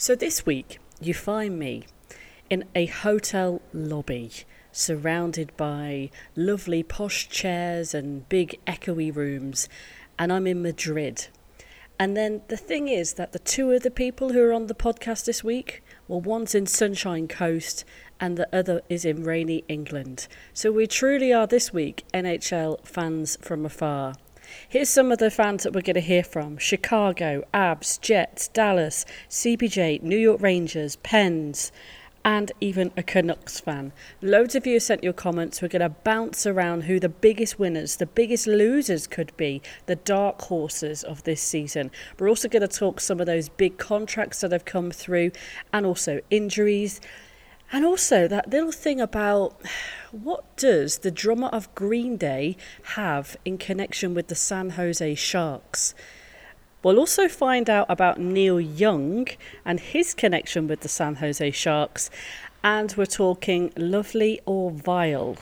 So this week, you find me in a hotel lobby surrounded by lovely posh chairs and big echoey rooms, and I'm in Madrid. And then the thing is that the two of the people who are on the podcast this week, well, one's in Sunshine Coast and the other is in rainy England. So we truly are this week NHL fans from afar. Here's some of the fans that we're going to hear from Chicago, Avs, Jets, Dallas, CBJ, New York Rangers, Pens, and even a Canucks fan. Loads of you sent your comments. We're going to bounce around who the biggest winners, the biggest losers could be, the dark horses of this season. We're also going to talk some of those big contracts that have come through and also injuries. And also that little thing about what does the drummer of Green Day have in connection with the San Jose Sharks? We'll also find out about Neil Young and his connection with the San Jose Sharks. And we're talking lovely or vile.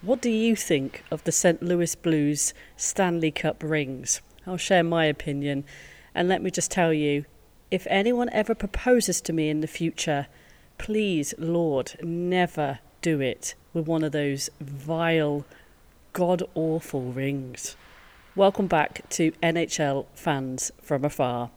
What do you think of the St. Louis Blues Stanley Cup rings? I'll share my opinion. And let me just tell you if anyone ever proposes to me in the future, please, Lord, never do it with one of those vile, god awful rings. Welcome back to NHL Fans from Afar.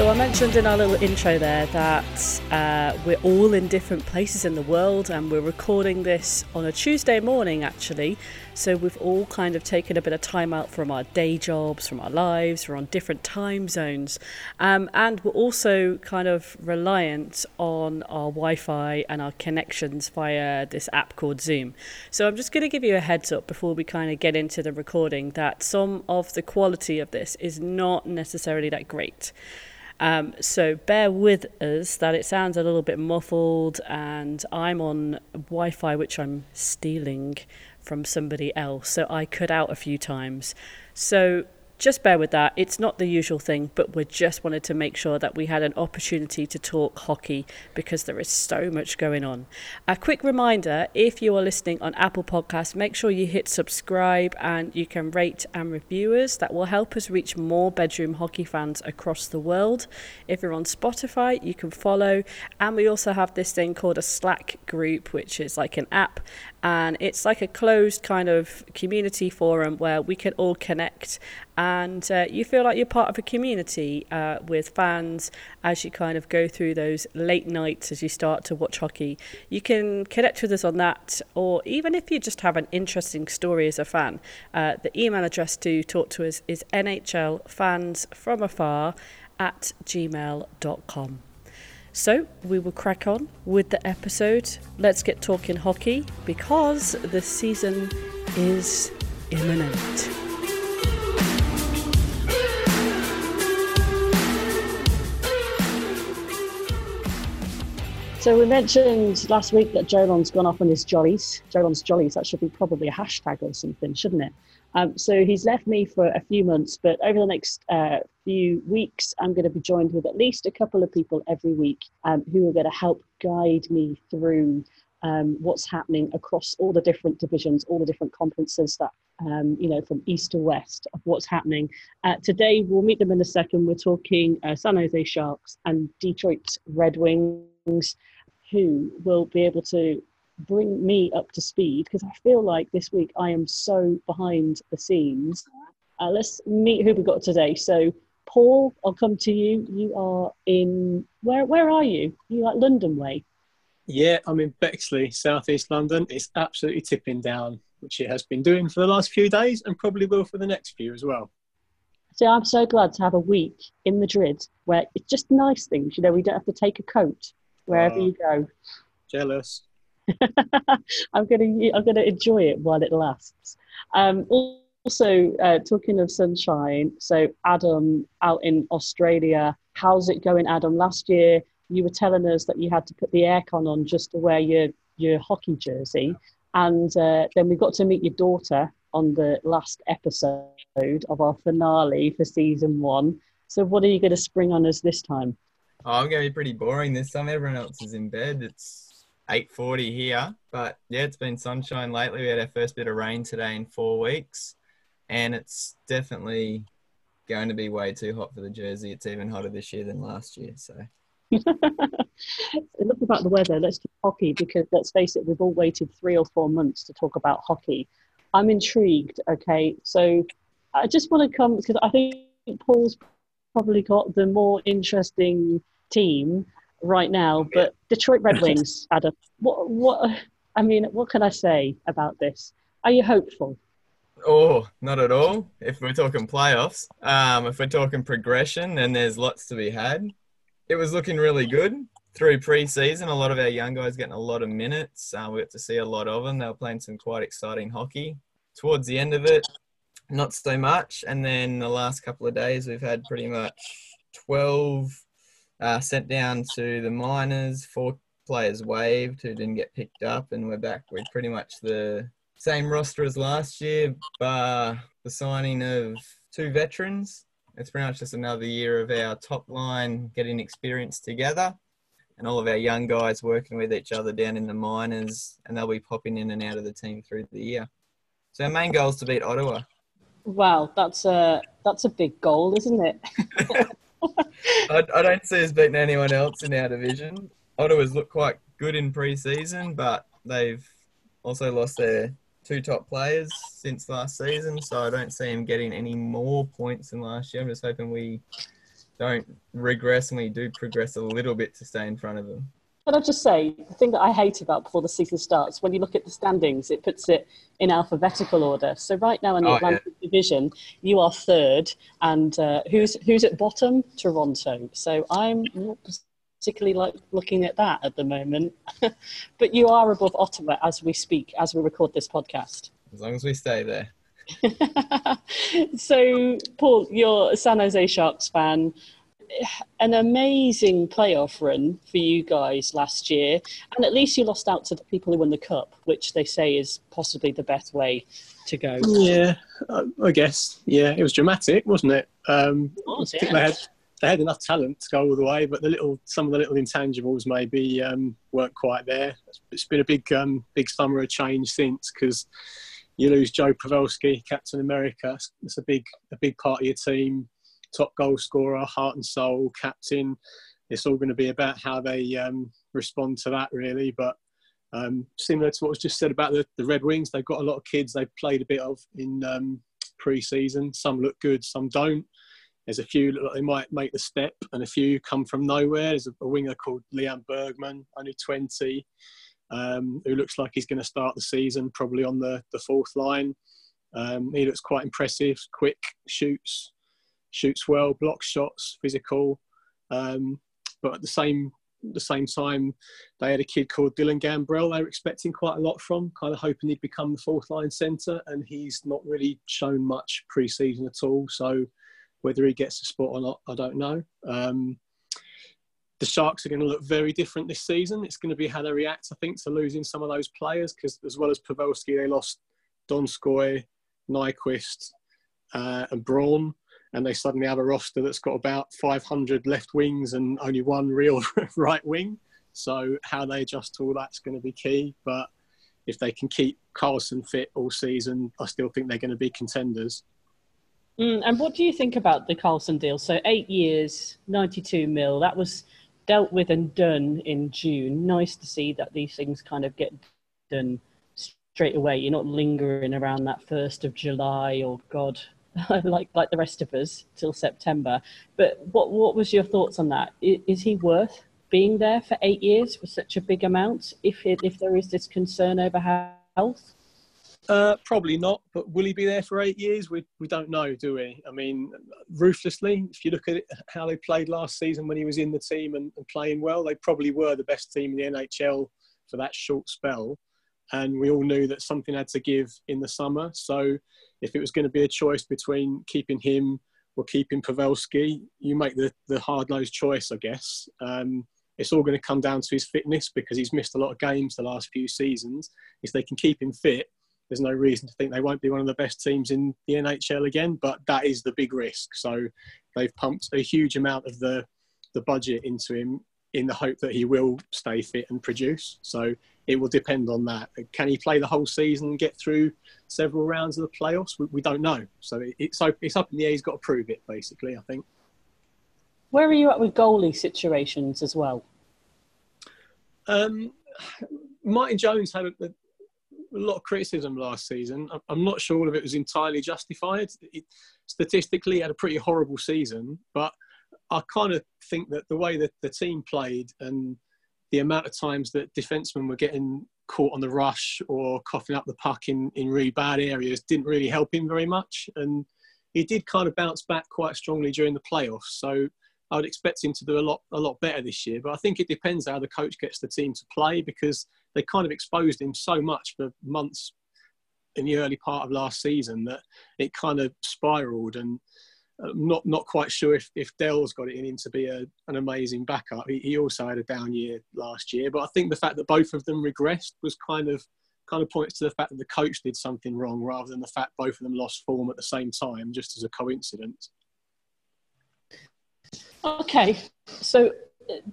So I mentioned in our little intro there that uh, we're all in different places in the world, and we're recording this on a Tuesday morning, actually. So we've all kind of taken a bit of time out from our day jobs, from our lives. We're on different time zones, um, and we're also kind of reliant on our Wi-Fi and our connections via this app called Zoom. So I'm just going to give you a heads up before we kind of get into the recording that some of the quality of this is not necessarily that great. Um, so bear with us that it sounds a little bit muffled, and I'm on Wi Fi, which I'm stealing from somebody else. So I cut out a few times. So just bear with that. It's not the usual thing, but we just wanted to make sure that we had an opportunity to talk hockey because there is so much going on. A quick reminder if you are listening on Apple Podcasts, make sure you hit subscribe and you can rate and review us. That will help us reach more bedroom hockey fans across the world. If you're on Spotify, you can follow. And we also have this thing called a Slack group, which is like an app and it's like a closed kind of community forum where we can all connect. And uh, you feel like you're part of a community uh, with fans as you kind of go through those late nights as you start to watch hockey. You can connect with us on that or even if you just have an interesting story as a fan uh, the email address to talk to us is nhlfansfromafar at gmail.com so we will crack on with the episode. Let's get talking hockey because the season is imminent. So we mentioned last week that Jolon's gone off on his jollies. Jolon's jollies, that should be probably a hashtag or something, shouldn't it? Um, so he's left me for a few months, but over the next uh, few weeks, I'm going to be joined with at least a couple of people every week um, who are going to help guide me through um, what's happening across all the different divisions, all the different conferences that, um, you know, from east to west of what's happening. Uh, today, we'll meet them in a second. We're talking uh, San Jose Sharks and Detroit Red Wings, who will be able to bring me up to speed because I feel like this week I am so behind the scenes. Uh, let's meet who we got today. So, Paul, I'll come to you. You are in where? Where are you? You at London way? Yeah, I'm in Bexley, southeast London. It's absolutely tipping down, which it has been doing for the last few days, and probably will for the next few as well. So I'm so glad to have a week in Madrid where it's just nice things. You know, we don't have to take a coat wherever oh, you go. Jealous. I'm gonna I'm gonna enjoy it while it lasts. Um, also, uh, talking of sunshine, so Adam out in Australia, how's it going, Adam? Last year you were telling us that you had to put the aircon on just to wear your your hockey jersey, and uh, then we got to meet your daughter on the last episode of our finale for season one. So, what are you going to spring on us this time? Oh, I'm going to be pretty boring this time. Everyone else is in bed. It's 8:40 here, but yeah, it's been sunshine lately. We had our first bit of rain today in four weeks, and it's definitely going to be way too hot for the jersey. It's even hotter this year than last year. So. Enough about the weather. Let's do hockey because let's face it, we've all waited three or four months to talk about hockey. I'm intrigued. Okay, so I just want to come because I think Paul's probably got the more interesting team right now. But Detroit Red Wings, Adam. What? What? I mean, what can I say about this? Are you hopeful? Oh, not at all. If we're talking playoffs, um, if we're talking progression, then there's lots to be had. It was looking really good through pre-season. A lot of our young guys getting a lot of minutes. Uh, we got to see a lot of them. They were playing some quite exciting hockey. Towards the end of it, not so much. And then the last couple of days, we've had pretty much 12 uh, sent down to the minors, four players waived who didn't get picked up, and we're back with pretty much the same roster as last year, bar the signing of two veterans. It's pretty much just another year of our top line getting experience together and all of our young guys working with each other down in the minors, and they'll be popping in and out of the team through the year. So our main goal is to beat Ottawa. Wow, that's a that's a big goal, isn't it? I, I, don't see us beating anyone else in our division. Ottawa's looked quite good in pre-season, but they've also lost their two top players since last season, so I don't see them getting any more points than last year. I'm just hoping we don't regress and we do progress a little bit to stay in front of them. Can I just say, the thing that I hate about before the season starts, when you look at the standings, it puts it in alphabetical order. So right now in the oh, Atlantic yeah. Division, you are third, and uh, who's who's at bottom? Toronto. So I'm not particularly like looking at that at the moment. but you are above Ottawa as we speak, as we record this podcast. As long as we stay there. so, Paul, you're a San Jose Sharks fan. An amazing playoff run for you guys last year, and at least you lost out to the people who won the cup, which they say is possibly the best way to go. Yeah, I guess. Yeah, it was dramatic, wasn't it? Um, was, yeah. they had they had enough talent to go all the way, but the little some of the little intangibles maybe um, weren't quite there. It's been a big um, big summer of change since because you lose Joe Pavelski, Captain America. It's a big a big part of your team, top goal scorer, heart and soul, captain. It's all going to be about how they um, respond to that, really. But um, similar to what was just said about the, the Red Wings, they've got a lot of kids they've played a bit of in um, pre-season. Some look good, some don't. There's a few that they might make the step, and a few come from nowhere. There's a, a winger called Lean Bergmann, only 20, um, who looks like he's going to start the season probably on the, the fourth line. Um, he looks quite impressive, quick, shoots, shoots well, blocks shots, physical. Um, but at the same the same time, they had a kid called Dylan Gambrell. They were expecting quite a lot from, kind of hoping he'd become the fourth line centre, and he's not really shown much pre-season at all. So whether he gets a spot or not, I don't know. Um, the Sharks are going to look very different this season. It's going to be how they react, I think, to losing some of those players because, as well as Pavelski, they lost Donskoy, Nyquist, uh, and Braun, and they suddenly have a roster that's got about 500 left wings and only one real right wing. So, how they adjust to all that's going to be key. But if they can keep Karlsson fit all season, I still think they're going to be contenders. Mm, and what do you think about the Karlsson deal? So eight years, 92 mil. That was dealt with and done in June. Nice to see that these things kind of get done straight away. You're not lingering around that first of July or God, like like the rest of us till September. But what what was your thoughts on that? Is, is he worth being there for eight years for such a big amount? If it, if there is this concern over health. Uh, probably not, but will he be there for eight years? We, we don't know, do we? I mean, ruthlessly, if you look at it, how they played last season when he was in the team and, and, playing well, they probably were the best team in the NHL for that short spell. And we all knew that something had to give in the summer. So if it was going to be a choice between keeping him or keeping Pavelski, you make the, the hard nosed choice, I guess. Um, it's all going to come down to his fitness because he's missed a lot of games the last few seasons. If they can keep him fit, there's no reason to think they won't be one of the best teams in the NHL again. But that is the big risk. So they've pumped a huge amount of the the budget into him in the hope that he will stay fit and produce. So it will depend on that. Can he play the whole season and get through several rounds of the playoffs? We, we don't know. So it's it's up in the air. He's got to prove it, basically. I think. Where are you at with goalie situations as well? Um, Martin Jones had a, a, lot of criticism last season. I'm not sure all of it was entirely justified. It, statistically, he had a pretty horrible season, but I kind of think that the way that the team played and the amount of times that defensemen were getting caught on the rush or coughing up the puck in, in really bad areas didn't really help him very much. And he did kind of bounce back quite strongly during the playoffs. So I would expect him to do a lot a lot better this year. But I think it depends how the coach gets the team to play because they kind of exposed him so much for months in the early part of last season that it kind of spiraled and I'm not not quite sure if, if Dell's got it in him to be a, an amazing backup. He, he also had a down year last year, but I think the fact that both of them regressed was kind of kind of points to the fact that the coach did something wrong rather than the fact both of them lost form at the same time, just as a coincidence. Okay, so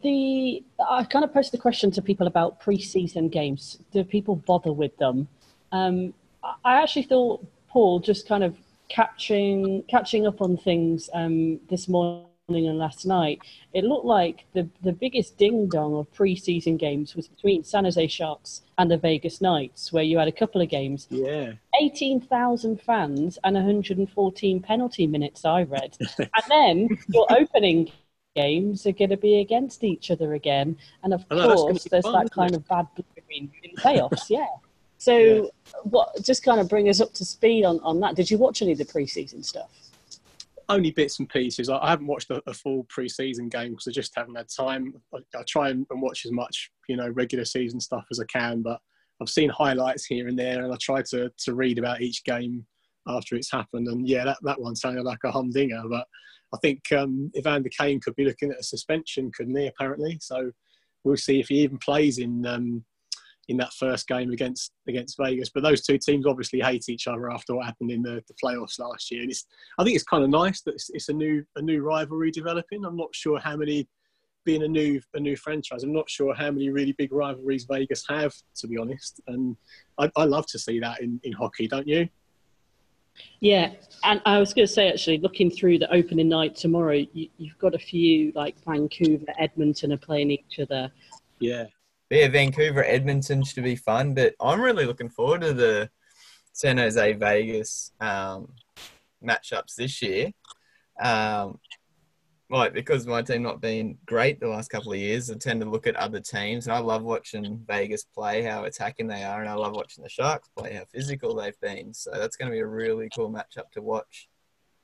the I kind of posed the question to people about pre-season games. Do people bother with them? Um, I actually thought Paul just kind of catching catching up on things um, this morning and last night, it looked like the, the biggest ding dong of preseason games was between San Jose Sharks and the Vegas Knights, where you had a couple of games. Yeah. 18,000 fans and 114 penalty minutes, I read. and then your opening games are going to be against each other again. And of course, there's fun, that kind it? of bad blood in the playoffs, yeah. So, yeah. what just kind of bring us up to speed on, on that? Did you watch any of the preseason stuff? Only bits and pieces. I, I haven't watched a, a full preseason game because I just haven't had time. I, I try and, and, watch as much, you know, regular season stuff as I can, but I've seen highlights here and there, and I try to to read about each game after it's happened. And yeah, that, that one sounded like a humdinger, but I think um, Evander Kane could be looking at a suspension, couldn't he? Apparently, so we'll see if he even plays in um, in that first game against against Vegas. But those two teams obviously hate each other after what happened in the, the playoffs last year. And it's I think it's kind of nice that it's, it's, a new a new rivalry developing. I'm not sure how many being a new a new franchise. I'm not sure how many really big rivalries Vegas have, to be honest. And I, I love to see that in, in hockey, don't you? Yeah, and I was going to say actually, looking through the opening night tomorrow, you, have got a few like Vancouver, Edmonton are playing each other. Yeah, yeah, Vancouver, Edmonton should be fun, but I'm really looking forward to the San Jose Vegas um, matchups this year. Um, like because my team not been great the last couple of years, I tend to look at other teams, and I love watching Vegas play, how attacking they are, and I love watching the Sharks play, how physical they've been. So that's going to be a really cool matchup to watch.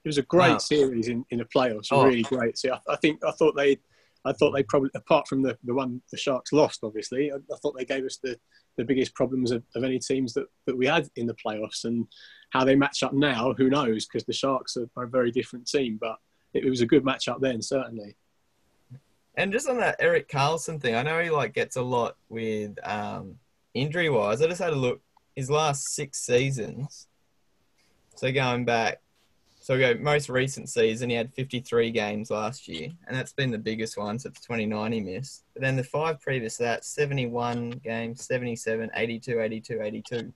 It was a great series in, in the playoffs, oh. really great. So I, I think I thought they I thought they probably, apart from the, the one the Sharks lost, obviously, I, I thought they gave us the, the biggest problems of, of any teams that, that we had in the playoffs. And how they match up now, who knows? Because the Sharks are, are, a very different team, but it, it was a good match up then, certainly. And just on that Erik Karlsson thing, I know he like gets a lot with um, injury wise. I just had a look his last six seasons. So going back so we go most recent season, he had 53 games last year, and that's been the biggest one since 29 he missed. But then the five previous to that, 71 games, 77, 82, 82, 82.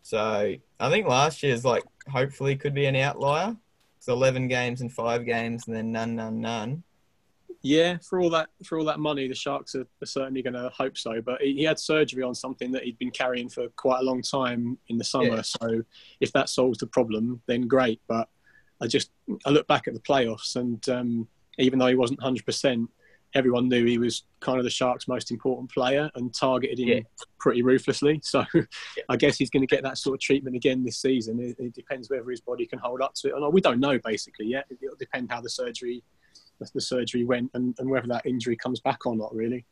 So I think last year's like hopefully could be an outlier. It's 11 games and five games, and then none, none, none yeah, for all that for all that money, the Sharks are, are certainly going to hope so. But he, he, had surgery on something that he'd been carrying for quite a long time in the summer. Yeah. So if that solves the problem, then great. But I just I look back at the playoffs, and um, even though he wasn't hundred percent, everyone knew he was kind of the Sharks' most important player and targeted him yeah. pretty ruthlessly. So yeah. I guess he's going to get that sort of treatment again this season. It, it, depends whether his body can hold up to it or not. We don't know basically yet. It'll depend how the surgery the surgery went and, and whether that injury comes back or not, really.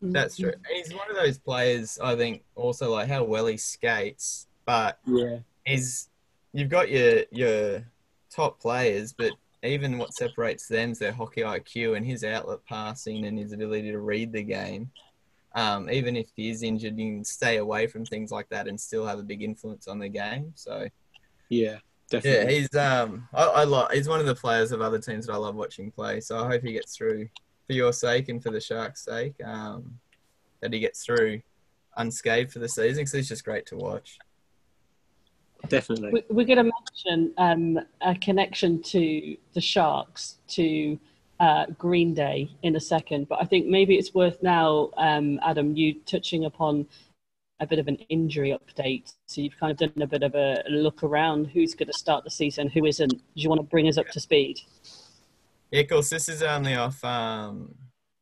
That's true. He's one of those players, I think, also like how well he skates, but yeah, he's you've got your your top players, but even what separates them is their hockey IQ and his outlet passing and his ability to read the game. Um, even if he is injured, you can stay away from things like that and still have a big influence on the game. So, yeah, definitely. Yeah, he's um, I, I like he's one of the players of other teams that I love watching play. So I hope he gets through for your sake and for the Sharks' sake. Um, that he gets through unscathed for the season because he's just great to watch. Definitely. We're going to mention um, a connection to the Sharks to uh, Green Day in a second, but I think maybe it's worth now, um, Adam, you touching upon a bit of an injury update. So you've kind of done a bit of a look around who's going to start the season, who isn't. Do you want to bring us up to speed? Yeah, of course. This is only off um,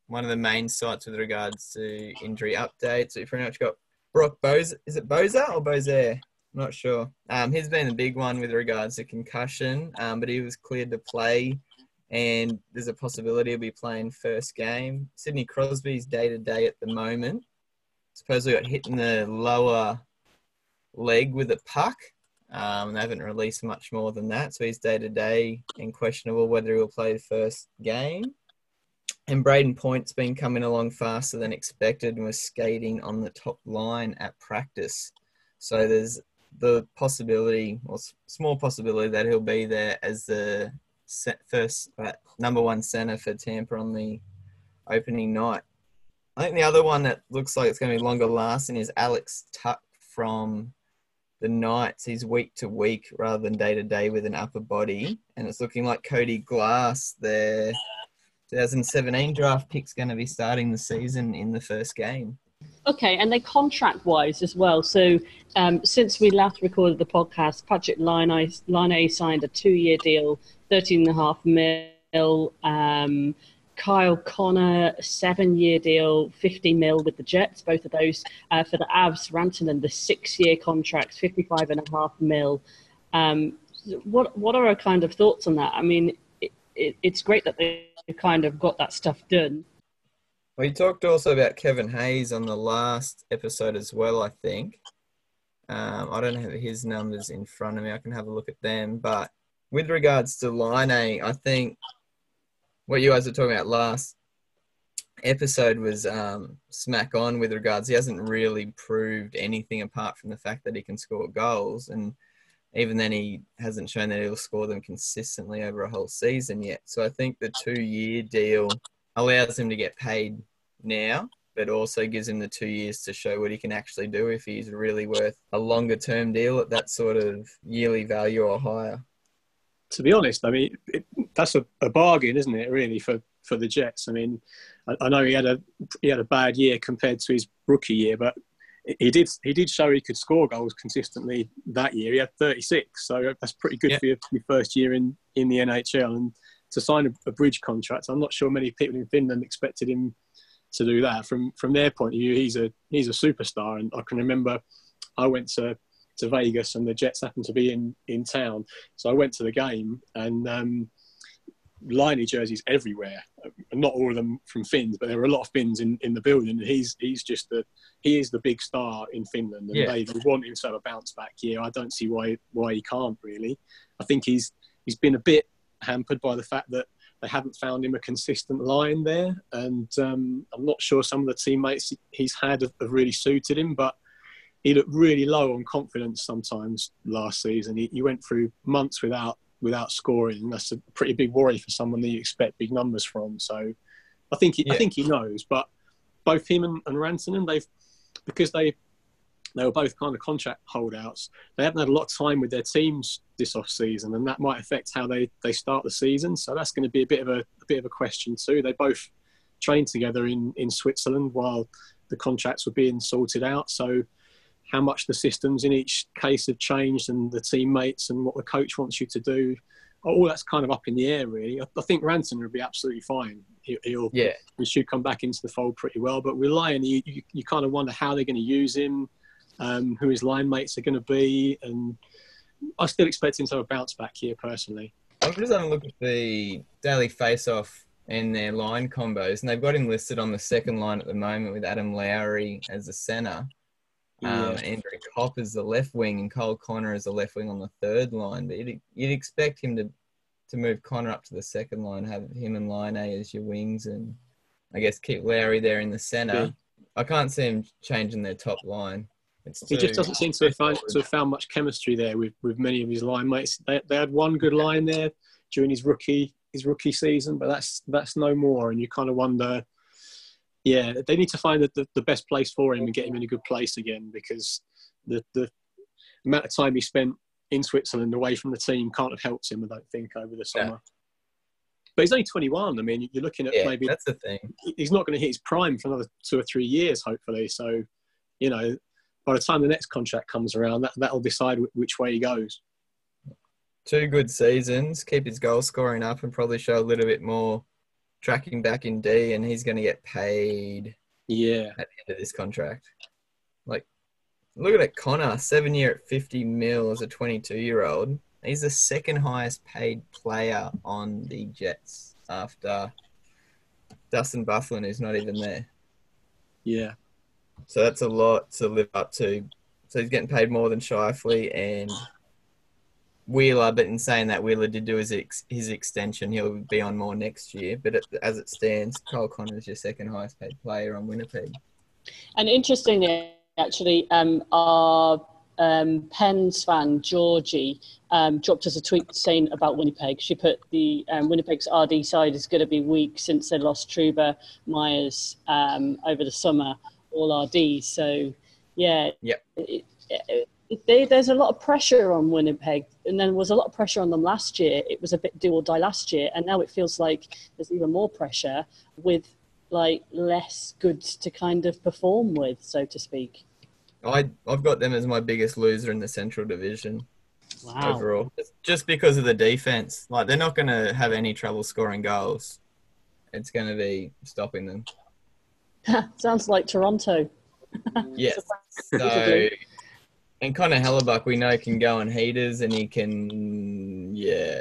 one of the main sites with regards to injury updates. So you've pretty much got Brock Bose. Is it Boza or Bozaire? I'm not sure. Um, he's been the big one with regards to concussion, um, but he was cleared to play, and there's a possibility he'll be playing first game. Sidney Crosby's day to day at the moment. Supposedly got hit in the lower leg with a puck. Um, they haven't released much more than that, so he's day to day and questionable whether he'll play the first game. And Brayden Point's been coming along faster than expected and was skating on the top line at practice. So there's the possibility, or small possibility, that he'll be there as the first uh, number one center for Tampa on the opening night. I think the other one that looks like it's going to be longer lasting is Alex Tuch from the Knights. He's week to week rather than day to day with an upper body, and it's looking like Cody Glass, their 2017 draft pick's going to be starting the season in the first game. Okay, and they contract wise as well. So um, since we last recorded the podcast, Patrik Laine, Laine signed a two year deal, thirteen and a half mil. Um, Kyle Connor, seven year deal, 50 mil with the Jets, both of those. Uh, for the Avs, Rantanen, the six year contracts, 55 and a half mil. Um, what, what are our kind of thoughts on that? I mean, it, it, it's great that they kind of got that stuff done. We talked also about Kevin Hayes on the last episode as well, I think. Um, I don't have his numbers in front of me. I can have a look at them. But with regards to Laine, I think what you guys were talking about last episode was um, smack on with regards. He hasn't really proved anything apart from the fact that he can score goals. And even then, he hasn't shown that he'll score them consistently over a whole season yet. So I think the two year deal allows him to get paid now, but also gives him the two years to show what he can actually do if he's really worth a longer term deal at that sort of yearly value or higher. To be honest, I mean, it, that's a, a, bargain, isn't it? Really for, for the Jets. I mean, I, I, know he had a he had a bad year compared to his rookie year, but he did he did show he could score goals consistently that year. He had 36, so that's pretty good yeah. for your, your, first year in, in the NHL. And to sign a, a bridge contract, I'm not sure many people in Finland expected him to do that. From from their point of view, he's a he's a superstar, and I can remember I went to to Vegas and the Jets happened to be in in town, so I went to the game and. Um, Laine jerseys everywhere. Not all of them from Finns, but there were a lot of Finns in, in the building. He's he's just the he is the big star in Finland, and yeah. they, they want him to have a bounce back year. I don't see why why he can't really. I think he's he's been a bit hampered by the fact that they haven't found him a consistent line there, and um, I'm not sure some of the teammates he's had have, have, really suited him. But he looked really low on confidence sometimes last season. He, he went through months without without scoring. That's a pretty big worry for someone that you expect big numbers from. So I think he, yeah. I think he knows. But both him and, and Rantanen, they've because they they were both kind of contract holdouts. They haven't had a lot of time with their teams this off season, and that might affect how they, they start the season. So that's going to be a bit of a, a bit of a question too. They both trained together in, in Switzerland while the contracts were being sorted out. So how much the systems in each case have changed and the teammates and what the coach wants you to do. All that's kind of up in the air, really. I, I think Ranson will be absolutely fine. He, will yeah. he should come back into the fold pretty well. But with Laine, you, you, you kind of wonder how they're going to use him um, who his line mates are going to be, and I still expect him to have a bounce back here personally. I'm just having a look at the daily face-off and their line combos, and they've got him listed on the second line at the moment with Adam Lowry as the centre. Um, yeah. Andrew Copp is the left wing and Cole Connor is the left wing on the third line. But you'd, you'd expect him to to move Connor up to the second line, have him and Laine as your wings, and I guess keep Lowry there in the centre. Yeah. I can't see him changing their top line. It's He just doesn't seem to have, found, to have found much chemistry there with, with many of his line mates. They, they had one good line there during his rookie his rookie season, but that's that's no more. And you kind of wonder, yeah, they need to find the, the, the best place for him and get him in a good place again because the the amount of time he spent in Switzerland away from the team can't have helped him. I don't think over the Yeah. summer. But he's only 21. I mean, you're looking at Yeah, maybe that's the thing. he's not going to hit his prime for another two or three years, hopefully. So, you know, by the time the next contract comes around, that that'll decide which way he goes. Two good seasons, keep his goal scoring up, and probably show a little bit more tracking back in D, and he's going to get paid Yeah, at the end of this contract. Like, look at it, Connor, seven year at 50 mil as a 22 year old. He's the second highest paid player on the Jets after Dustin Byfuglien, who's not even there. yeah, So that's a lot to live up to. So he's getting paid more than Scheifele and Wheeler. But in saying that, Wheeler did do his ex- his extension. He'll be on more next year. But it, as it stands, Cole Connor is your second highest paid player on Winnipeg. And interestingly, actually, um, our um, Pens fan Georgie um, dropped us a tweet saying about Winnipeg. She put the um, Winnipeg's RD side is going to be weak since they lost Trouba Myers um, over the summer, all RDs. So, yeah, Yep. it, it, it, they, there's a lot of pressure on Winnipeg, and then there was a lot of pressure on them last year. It was a bit do or die last year, and now it feels like there's even more pressure with like less goods to kind of perform with, so to speak. I I've got them as my biggest loser in the Central Division Wow. overall, just because of the defense. Like they're not going to have any trouble scoring goals. It's going to be stopping them. Sounds like Toronto. Yes. So. And Connor Hellebuyck, we know can go on heaters, and he can, yeah.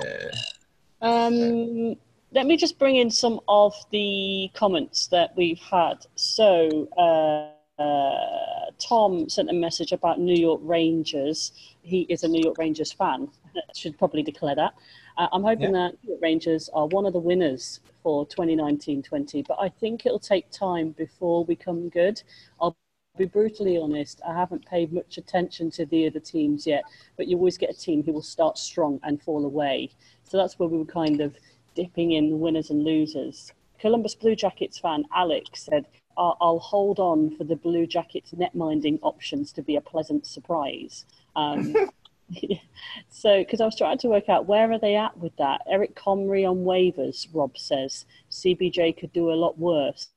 Um, let me just bring in some of the comments that we've had. So, uh, uh, Tom sent a message about New York Rangers. He is a New York Rangers fan. Should probably declare that. Uh, I'm hoping that New York Rangers are one of the winners for 2019-20, but I think it'll take time before we come good. I'll be brutally honest. I haven't paid much attention to the other teams yet, but you always get a team who will start strong and fall away. So that's where we were kind of dipping in the winners and losers. Columbus Blue Jackets fan Alex said, I'll, hold on for the Blue Jackets net minding options to be a pleasant surprise. Um, so, because I was trying to work out where are they at with that. Eric Comrie on waivers, Rob says. CBJ could do a lot worse.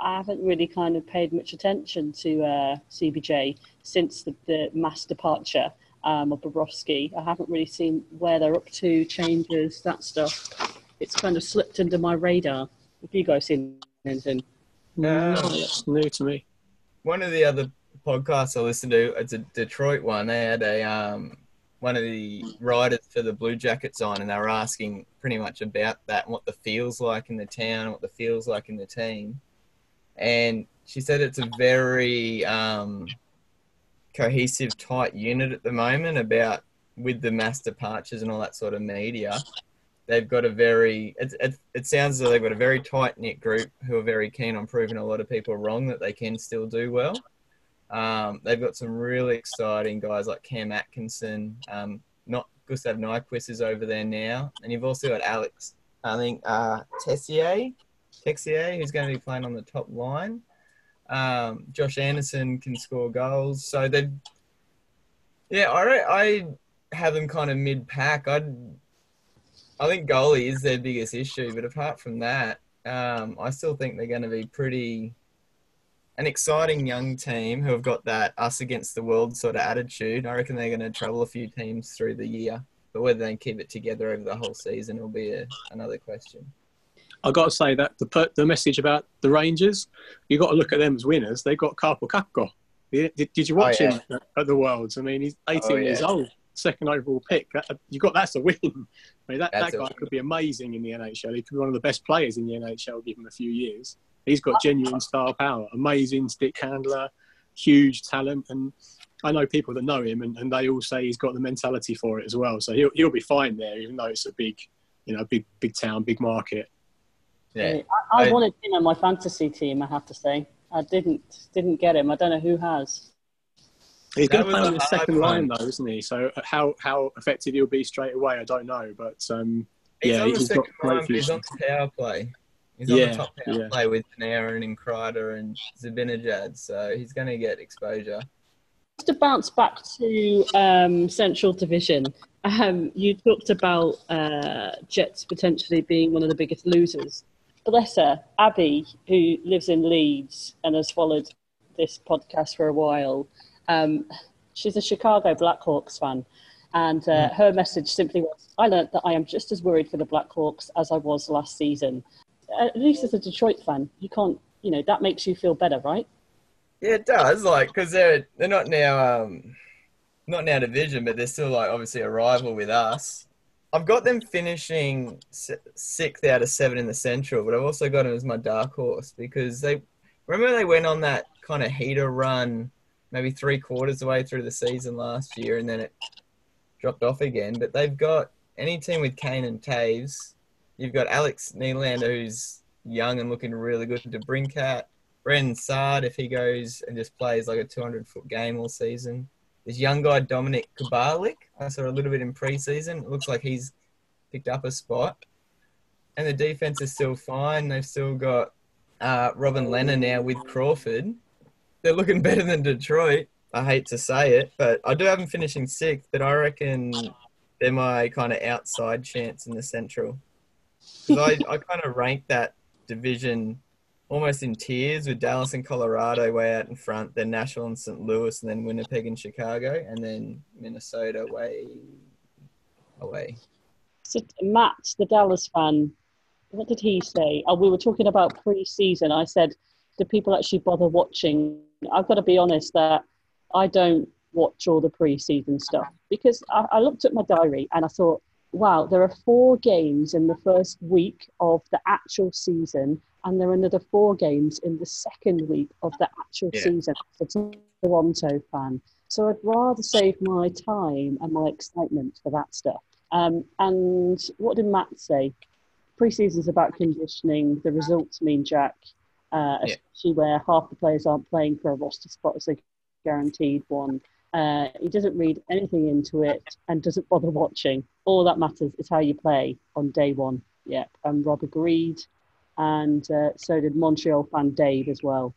I haven't really kind of paid much attention to uh, CBJ since the, the mass departure um, of Bobrovsky. I haven't really seen where they're up to, changes, that stuff. It's kind of slipped under my radar. Have you guys seen anything? no, it's new to me. One of the other podcasts I listened to, it's a Detroit one. They had a um, one of the writers for the Blue Jackets on, and they were asking pretty much about that and what the feels like in the town, and what the feels like in the team. And she said it's a very um, cohesive, tight unit at the moment. About with the mass departures and all that sort of media, they've got a very. It, it, it sounds as though they've got a very tight knit group who are very keen on proving a lot of people wrong that they can still do well. Um, they've got some really exciting guys like Cam Atkinson. Um, not Gustav Nyquist is over there now, and you've also got Alex. I think uh, Tessier, Texier, who's going to be playing on the top line. Um, Josh Anderson can score goals, so they. Yeah, I I have them kind of mid pack. I I think goalie is their biggest issue, but apart from that, um, I still think they're going to be pretty an exciting young team who have got that us against the world sort of attitude. I reckon they're going to trouble a few teams through the year, but whether they keep it together over the whole season will be a, another question. I got to say that the the message about the Rangers, you got to look at them as winners. They got Kaapo Kakko. Did, did you oh, watch Oh, yeah. him at- at the Worlds? I mean, he's 18 Oh, years yeah. old, second overall pick. That- You got that's a win. I mean, that, That's that guy could be amazing in the NHL. He could be one of the best players in the NHL. Give him a few years. He's got genuine star power. Amazing stick handler, huge talent, and I know people that know him, and, and they all say he's got the mentality for it as well. So he'll he'll be fine there, even though it's a big you know, big big town, big market. Yeah. I, I I- wanted him on my fantasy team. I have to say, I didn't didn't get him. I don't know who has. He's That going to play a on the second line one. though, isn't he? So uh, how how effective he'll be straight away, I don't know. But um, He's yeah, on the he's second got line, he's on the power play. He's on Yeah, the top power yeah. play with Panarin and Kreider and Zibanejad, so he's going to get exposure. Just to bounce back to um, Central Division, um, you talked about uh, Jets potentially being one of the biggest losers. Bless her, Abby, who lives in Leeds and has followed this podcast for a while. Um, she's a Chicago Blackhawks fan, and uh, her message simply was, "I learnt that I am just as worried for the Blackhawks as I was last season." At least as a Detroit fan, you can't, you know, that makes you feel better, right? Yeah, it does. Like, because they're they're not now um not now division, but they're still like obviously a rival with us. I've got them finishing sixth out of seven in the Central, but I've also got them as my dark horse because they remember they went on that kind of heater run, maybe three quarters away through the season last year, and then it dropped off again. But they've got any team with Kane and Toews. You've got Alex Nylander, who's young and looking really good to Brinkat. Brandon Saad, if he goes and just plays like a 200 foot game all season. This young guy, Dominik Kubalik, I saw a little bit in preseason. It looks like he's picked up a spot. And the defense is still fine. They've still got uh, Robin Lehner now with Crawford. They're looking better than Detroit. I hate to say it, but I do have them finishing sixth, but I reckon they're my kind of outside chance in the Central. I, I kind of rank that division almost in tiers with Dallas and Colorado way out in front, then Nashville and St. Louis, and then Winnipeg and Chicago, and then Minnesota way away. So Matt, the Dallas fan, what did he say? Oh, we were talking about pre-season. I said, do people actually bother watching? I've got to be honest that I don't watch all the pre-season stuff because I, I looked at my diary and I thought, wow, there are four games in the first week of the actual season, and there are another four games in the second week of the actual Yeah. season. As a Toronto fan, so I'd rather save my time and my excitement for that stuff. Um, and what did Matt say? Pre-season's about conditioning. The results mean jack, uh, Yeah. especially where half the players aren't playing for a roster spot as a guaranteed one. Uh, he doesn't read anything into it and doesn't bother watching. All that matters is how you play on day one. Yep, and Rob agreed, and uh, so did Montreal fan Dave as well.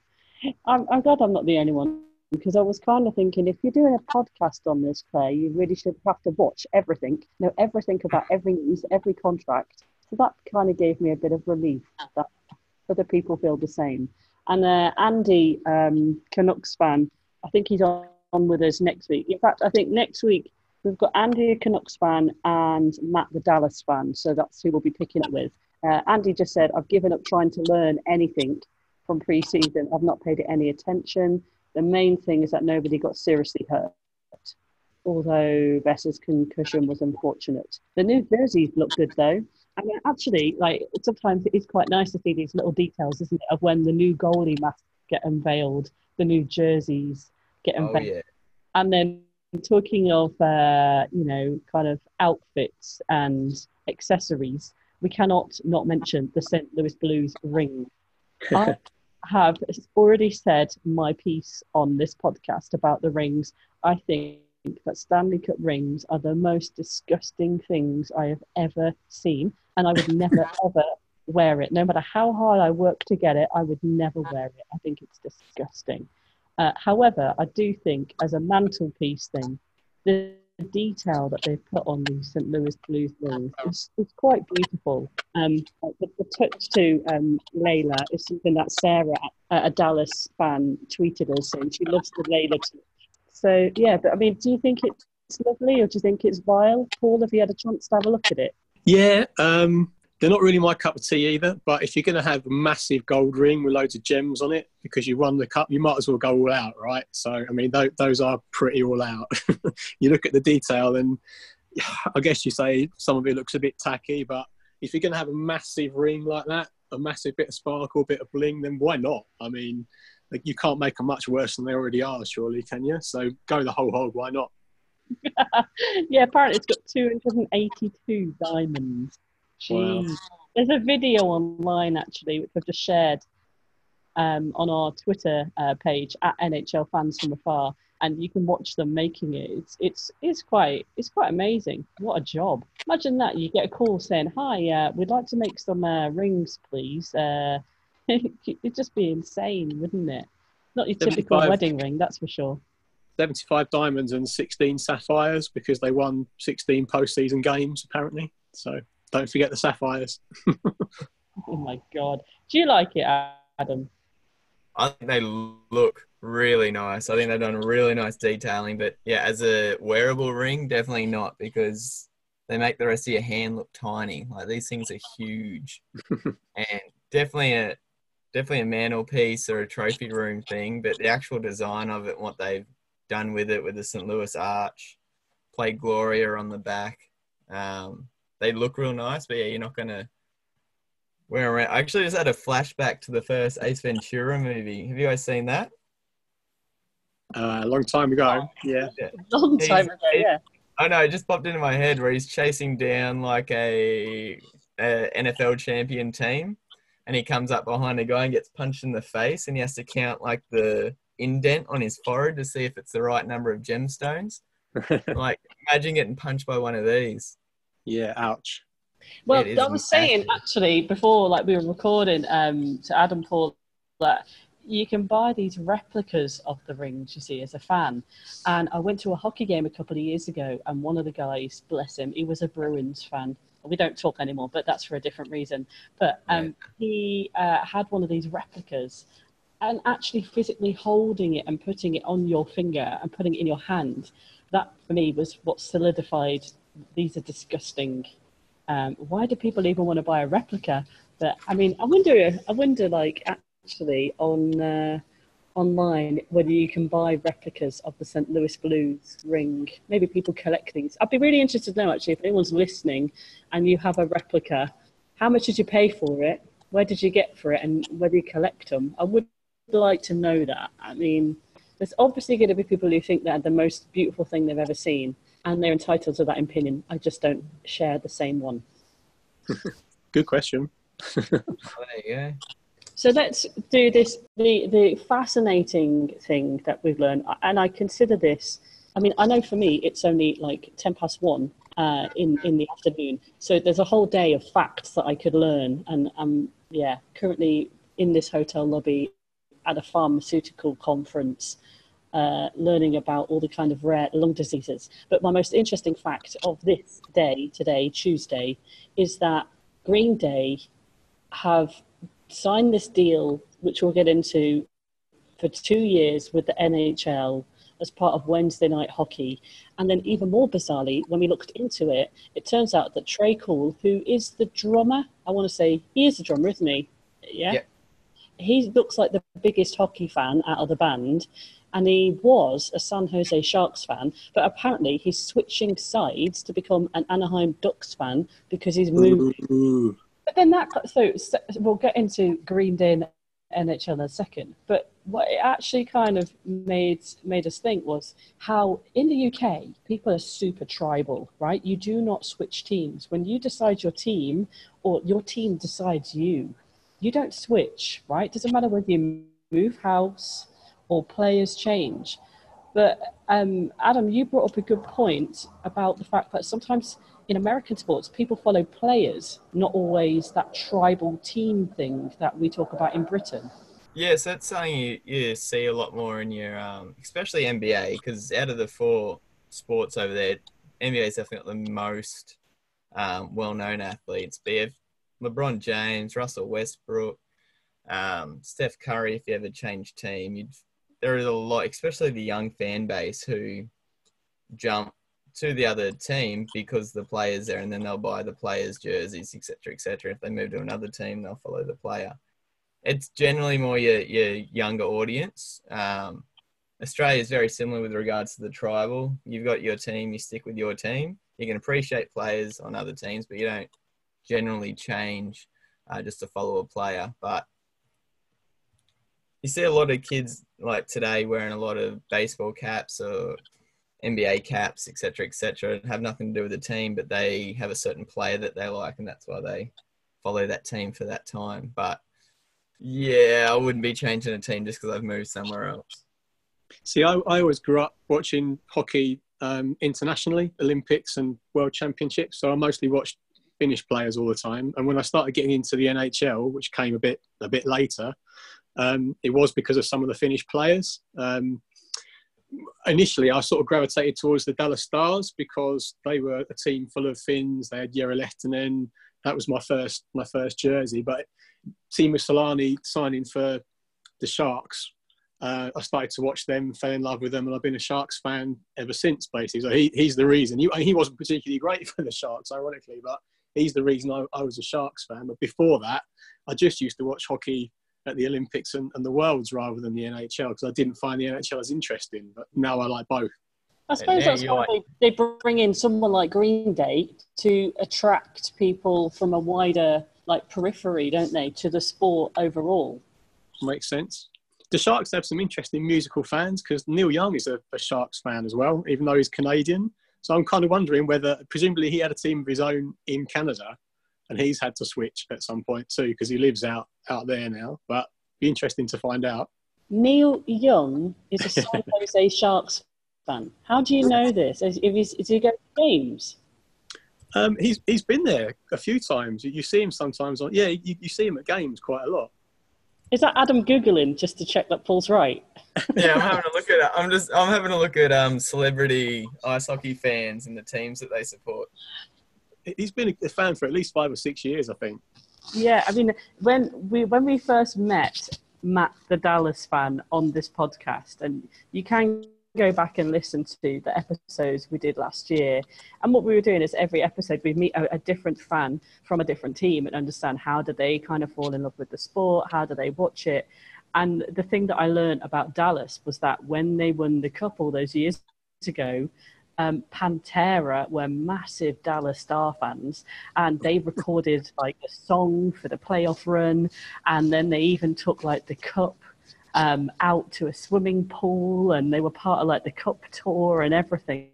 I'm, I'm glad I'm not the only one because I was kind of thinking if you're doing a podcast on this, Claire, you really should have to watch everything, know everything about every news, every contract. So that kind of gave me a bit of relief that other people feel the same. And uh, Andy, um, Canucks fan, I think he's on, on with us next week. In fact, I think next week we've got Andy, a Canucks fan, and Matt, the Dallas fan. So that's who we'll be picking up with. Uh, Andy just said, I've given up trying to learn anything from pre season. I've not paid it any attention. The main thing is that nobody got seriously hurt, although Bess's concussion was unfortunate. The new jerseys look good though. I mean, actually, like sometimes it is quite nice to see these little details, isn't it, of when the new goalie masks get unveiled, the new jerseys get Oh, unveiled, yeah. and then talking of uh, you know kind of outfits and accessories, we cannot not mention the St. Louis Blues ring. I have already said my piece on this podcast about the rings. I think that Stanley Cup rings are the most disgusting things I have ever seen, and I would never ever wear it. No matter how hard I work to get it, I would never wear it. I think it's disgusting. Uh, however, I do think as a mantelpiece thing, the detail that they've put on these St. Louis Blues rings is, is quite beautiful. Um, the, the touch to um, Laila is something that Sarah, a a Dallas fan, tweeted us saying she loves the Laila touch. So, yeah, but I mean, do you think it's lovely or do you think it's vile? Paul, have you had a chance to have a look at it? Yeah, um, they're not really my cup of tea either. But if you're going to have a massive gold ring with loads of gems on it because you won the cup, you might as well go all out, right? So, I mean, those, those are pretty all out. you look at the detail, and I guess you say some of it looks a bit tacky. But if you're going to have a massive ring like that, a massive bit of sparkle, a bit of bling, then why not? I mean, like, you can't make them much worse than they already are, surely, can you? So go the whole hog. Why not? yeah, apparently it's got 282 diamonds. Jeez. Wow. There's a video online actually, which I've just shared um, on our Twitter uh, page at NHL Fans from Afar, and you can watch them making it. It's it's it's quite it's quite amazing. What a job! Imagine that you get a call saying, "Hi, uh, we'd like to make some uh, rings, please." Uh, it'd just be insane, wouldn't it? Not your typical wedding ring, that's for sure. 75 diamonds and 16 sapphires because they won 16 postseason games, apparently. So don't forget the sapphires. oh my God. Do you like it, Adam? I think they look really nice. I think they've done really nice detailing, but yeah, as a wearable ring, definitely not because they make the rest of your hand look tiny. Like these things are huge, and definitely a definitely a mantelpiece or a trophy room thing. But the actual design of it, what they've done with it, with the St. Louis Arch, play Gloria on the back, um, they look real nice. But yeah, you're not gonna wear around. I actually just had a flashback to the first Ace Ventura movie. Have you guys seen that? Uh, a long time ago. Yeah. yeah. Long time ago. Yeah. I know. It just popped into my head where he's chasing down like a, a NFL champion team, and he comes up behind a guy and gets punched in the face, and he has to count like the indent on his forehead to see if it's the right number of gemstones. like imagine getting punched by one of these. Yeah, ouch. Well, I was saying actually before, like we were recording um, to Adam Paul, that you can buy these replicas of the rings. You see, as a fan, and I went to a hockey game a couple of years ago, and one of the guys, bless him, he was a Bruins fan. We don't talk anymore, but that's for a different reason. But um, yeah. he uh, had one of these replicas, and actually physically holding it and putting it on your finger and putting it in your hand. That for me was what solidified. These are disgusting um, why do people even want to buy a replica? But I mean, I wonder. I wonder, like, actually, on uh, online whether you can buy replicas of the St. Louis Blues ring. Maybe people collect these. I'd be really interested to know actually if anyone's listening and you have a replica, how much did you pay for it? Where did you get for it? And whether you collect them? I would like to know that. I mean, there's obviously going to be people who think they're the most beautiful thing they've ever seen and they're entitled to that opinion. I just don't share the same one. Good question. yeah. So let's do this. The the fascinating thing that we've learned, and I consider this. I mean, I know for me it's only like ten past one uh, in in the afternoon. So there's a whole day of facts that I could learn, and I'm yeah currently in this hotel lobby at a pharmaceutical conference uh, learning about all the kind of rare lung diseases. But my most interesting fact of this day, today, Tuesday, is that Green Day have signed this deal, which we'll get into, for two years with the NHL as part of Wednesday night hockey. And then, even more bizarrely, when we looked into it, it turns out that Tré Cool, who is the drummer, I want to say he is the drummer, isn't he? Yeah. yeah. He looks like the biggest hockey fan out of the band and he was a San Jose Sharks fan, but apparently he's switching sides to become an Anaheim Ducks fan because he's moved. Ooh. But then that so, so we'll get into Green Day and NHL in a second. But what it actually kind of made made us think was how in the UK people are super tribal, right? You do not switch teams when you decide your team or your team decides you. You don't switch, right? Doesn't matter whether you move house or players change. But um, Adam, you brought up a good point about the fact that sometimes in American sports, people follow players, not always that tribal team thing that we talk about in Britain. Yes, that's something you, you see a lot more in your, um, especially NBA, because out of the four sports over there, NBA is definitely the most um, well-known athletes. Be it LeBron James, Russell Westbrook, um, Steph Curry. If you ever change team, you'd there is a lot, especially the young fan base who jump to the other team because the player's there, and then they'll buy the players' jerseys, etc., etc. If they move to another team, they'll follow the player. It's generally more your your younger audience. Um, Australia is very similar with regards to the tribal. You've got your team, you stick with your team. You can appreciate players on other teams, but you don't generally change uh, just to follow a player. But you see a lot of kids like today wearing a lot of baseball caps or NBA caps, etc., etc. Have nothing to do with the team, but they have a certain player that they like, and that's why they follow that team for that time. But yeah, I wouldn't be changing a team just because I've moved somewhere else. See, I, I always grew up watching hockey um, internationally, Olympics and World Championships. So I mostly watched Finnish players all the time. And when I started getting into the NHL, which came a bit a bit later, um, it was because of some of the Finnish players. Um, initially, I sort of gravitated towards the Dallas Stars because they were a team full of Finns. They had Jere Lehtinen. That was my first my first jersey. But Teemu Selanne signing for the Sharks uh, I started to watch them, fell in love with them, and I've been a Sharks fan ever since. Basically, so he, he's the reason. He, he wasn't particularly great for the Sharks, ironically, but he's the reason I, I was a Sharks fan. But before that, I just used to watch hockey at the Olympics and, and the Worlds rather than the NHL because I didn't find the NHL as interesting. But now I like both. I suppose that's why like... they, they bring in someone like Green Day to attract people from a wider like periphery, don't they, to the sport overall? Makes sense the Sharks have some interesting musical fans because Neil Young is a, a, Sharks fan as well, even though he's Canadian. So I'm kind of wondering whether, presumably, he had a team of his own in Canada, and he's had to switch at some point too because he lives out out there now. But be interesting to find out. Neil Young is a San Jose Sharks fan. How do you know this? Is, is, is he going to games? Um, he's he's been there a few times. You see him sometimes on yeah. You, you see him at games quite a lot. Is that Adam googling just to check that Paul's right? yeah, I'm having a look at. I'm just. I'm having a look at um celebrity ice hockey fans and the teams that they support. He's been a fan for at least five or six years, I think. Yeah, I mean, when we when we first met Matt, the Dallas fan, on this podcast, and you can go back and listen to the episodes we did last year. And what we were doing is every episode we meet a, a, different fan from a different team and understand how do they kind of fall in love with the sport, how do they watch it. And the thing that I learned about Dallas was that when they won the cup all those years ago, um, Pantera were massive Dallas Star fans, and they recorded like a song for the playoff run, and then they even took like the cup um, out to a swimming pool and they were part of like the cup tour and everything.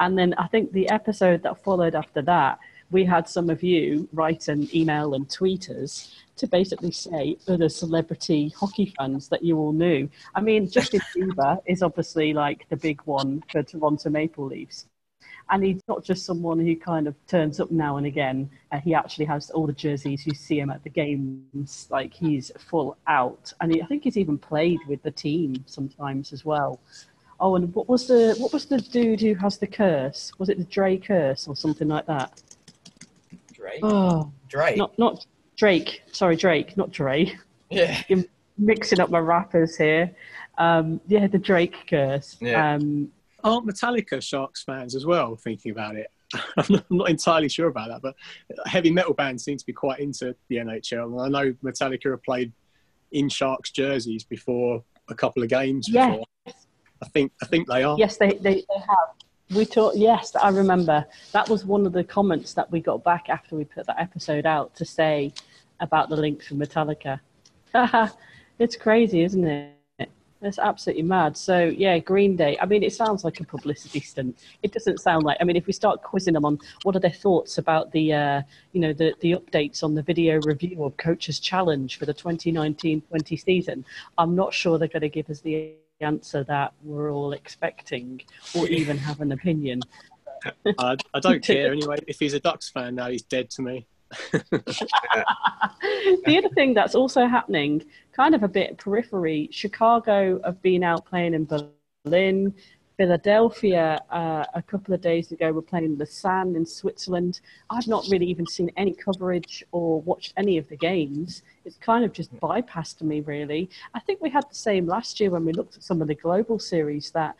And then I think the episode that followed after that, we had some of you write an email and tweet us to basically say other celebrity hockey fans that you all knew. I mean, Justin Bieber is obviously like the big one for Toronto Maple Leafs and he's not just someone who kind of turns up now and again. Uh, he actually has all the jerseys. You see him at the games, like he's full out, and he, I think he's even played with the team sometimes as well. Oh, and what was the what was the dude who has the curse? Was it the Dre curse or something like that? Drake. Oh, Drake. Not not Drake. Sorry, Drake, not Dre. Yeah. You're mixing up my rappers here. Um, yeah, the Drake curse. Yeah. Um, aren't Metallica Sharks fans as well? Thinking about it, I'm not entirely sure about that, but heavy metal bands seem to be quite into the NHL. And I know Metallica have played in Sharks jerseys before a couple of games. Before. I think I think they are. Yes, they, they, they have. We talked. Yes, I remember. That was one of the comments that we got back after we put that episode out to say about the links from Metallica. it's crazy, isn't it? That's absolutely mad. So yeah, Green Day. I mean, it sounds like a publicity stunt. It doesn't sound like. I mean, if we start quizzing them on what are their thoughts about the, uh, you know, the the updates on the video review of Coach's Challenge for the 2019-20 season, I'm not sure they're going to give us the answer that we're all expecting, or even have an opinion. I, I don't care anyway. If he's a Ducks fan now, he's dead to me. the other thing that's also happening, kind of a bit periphery, Chicago have been out playing in Berlin. Philadelphia uh, a couple of days ago were playing in Lausanne in Switzerland. I've not really even seen any coverage or watched any of the games. It's kind of just bypassed me, really. I think we had the same last year when we looked at some of the global series that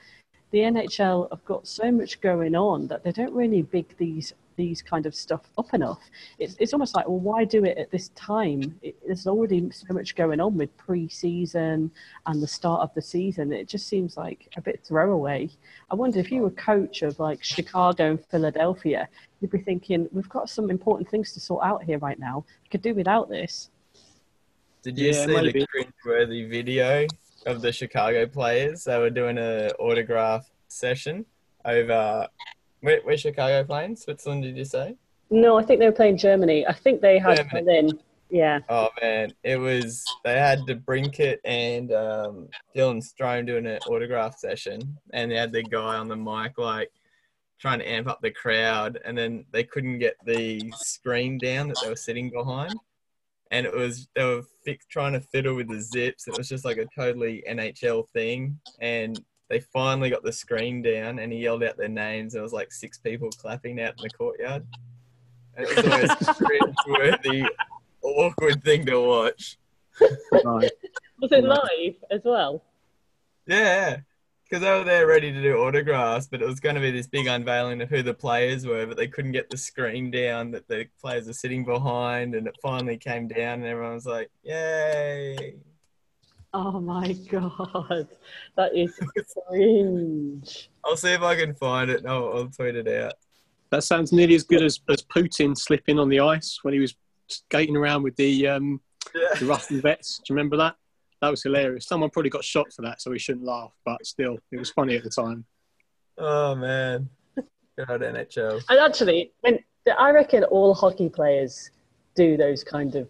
the NHL have got so much going on that they don't really big these these kind of stuff up enough. It's, it's almost like, well, why do it at this time? It, there's already so much going on with pre-season and the start of the season. It just seems like a bit throwaway. I wonder if you were coach of like Chicago and Philadelphia, you'd be thinking, we've got some important things to sort out here right now. We could do without this. Did you yeah, see the cringe-worthy video of the Chicago players? They were doing an autograph session over. Where, where Chicago playing? Switzerland, did you say? No, I think they were playing Germany. I think they had Germany. Berlin. Yeah. Oh man, it was. They had DeBrincat and um, Dylan Strome doing an autograph session, and they had the guy on the mic like trying to amp up the crowd, and then they couldn't get the screen down that they were sitting behind, and it was they were fix, trying to fiddle with the zips. It was just like a totally NHL thing, and they finally got the screen down, and he yelled out their names. There was like six people clapping out in the courtyard. And it was always cringe-worthy, awkward thing to watch. Right. Was it live as well? Yeah, because they were there ready to do autographs, but it was going to be this big unveiling of who the players were, but they couldn't get the screen down that the players are sitting behind, and it finally came down, and everyone was like, "Yay!" Oh my god, that is cringe. I'll see if I can find it. and I'll, I'll tweet it out. That sounds nearly as good as, as Putin slipping on the ice when he was skating around with the um, the Russian vets. Do you remember that? That was hilarious. Someone probably got shot for that, so we shouldn't laugh. But still, it was funny at the time. Oh man, God NHL. And actually, when I reckon all hockey players do those kind of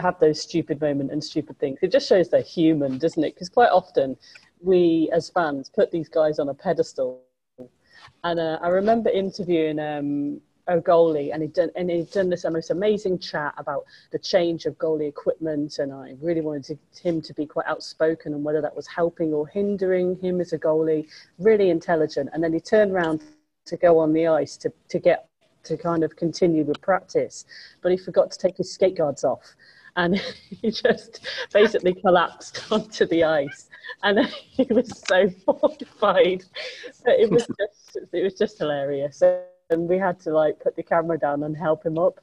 have those stupid moment and stupid things. It just shows they're human, doesn't it? Because quite often we as fans put these guys on a pedestal. And uh, I remember interviewing um, a goalie, and he'd done and he'd done this most amazing chat about the change of goalie equipment, and I really wanted to, him to be quite outspoken on whether that was helping or hindering him as a goalie. Really intelligent, and then he turned around to go on the ice to, to get to kind of continue with practice, but he forgot to take his skate guards off, and he just basically collapsed onto the ice, and he was so mortified. that it was just it was just hilarious, and we had to like put the camera down and help him up.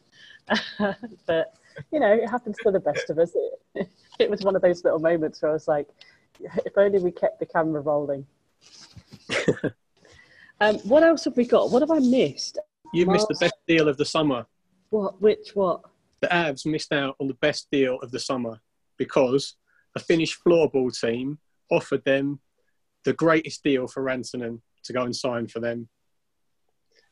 but you know, it happens to the best of us. It, it was one of those little moments where I was like, if only we kept the camera rolling. um, what else have we got? What have I missed? You missed the best deal of the summer. What? Which? What? The Avs missed out on the best deal of the summer because a Finnish floorball team offered them the greatest deal for Rantanen to go and sign for them.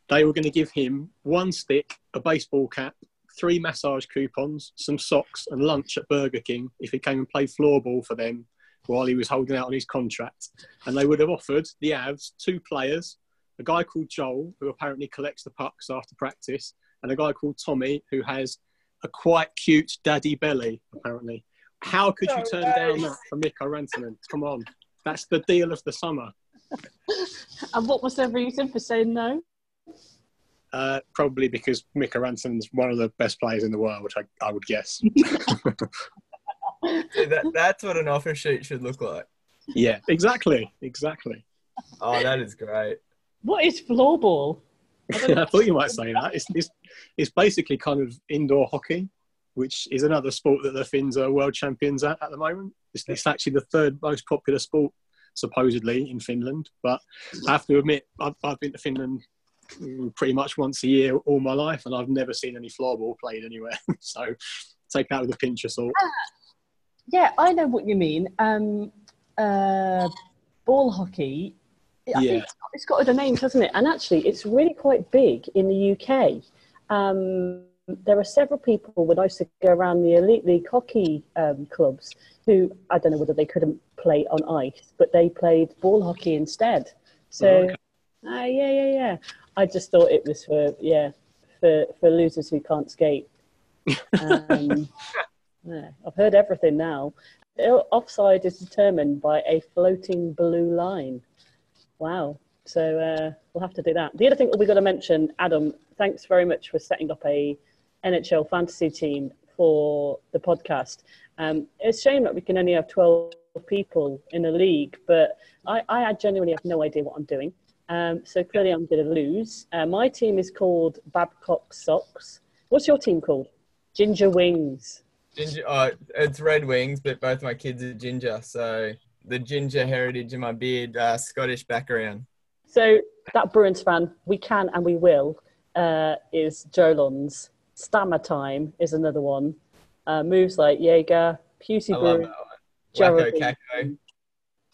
They were going to give him one stick, a baseball cap, three massage coupons, some socks, and lunch at Burger King if he came and played floorball for them while he was holding out on his contract. And they would have offered the Avs two players, a guy called Joel, who apparently collects the pucks after practice, and a guy called Tommy, who has a quite cute daddy belly, apparently. How could you turn way. down that for Mikko Rantanen? Come on. That's the deal of the summer. And what was their reason for saying no? Uh, probably because Mikko Rantanen's one of the best players in the world, which I, I would guess. See, that, that's what an offer sheet should look like. yeah, exactly. Exactly. Oh, that is great. What is floorball? I thought you might say that. It's, it's, it's basically kind of indoor hockey, which is another sport that the Finns are world champions at at the moment. It's, it's actually the third most popular sport, supposedly, in Finland. But I have to admit, I've, I've been to Finland mm, pretty much once a year all my life, and I've never seen any floorball played anywhere. so take that with a pinch of salt. Yeah, I know what you mean. Um, uh, ball hockey. I Yeah. think it's got, other names, hasn't it? And actually, it's really quite big in the UK. Um, there are several people when I used to go around the elite league hockey um, clubs who I don't know whether they couldn't play on ice, but they played ball hockey instead. So, Oh, okay. ah, yeah, yeah, yeah. I just thought it was for yeah for for losers who can't skate. Um, yeah, I've heard everything now. The Offside is determined by a floating blue line. Wow. So uh, we'll have to do that. The other thing we've got to mention, Adam, thanks very much for setting up a NHL fantasy team for the podcast. Um, it's a shame that we can only have 12 people in a league, but I, I genuinely have no idea what I'm doing. Um, so clearly I'm going to lose. Uh, my team is called Babcock Socks. What's your team called? Ginger Wings. Ginger, oh, it's Red Wings, but both my kids are ginger, so the ginger heritage in my beard, uh, Scottish background. So that Bruins fan, we can and we will, uh, is Jolons. Stammer Time is another one. Uh, moves like Jaeger, Pusey love Brew. Wacko.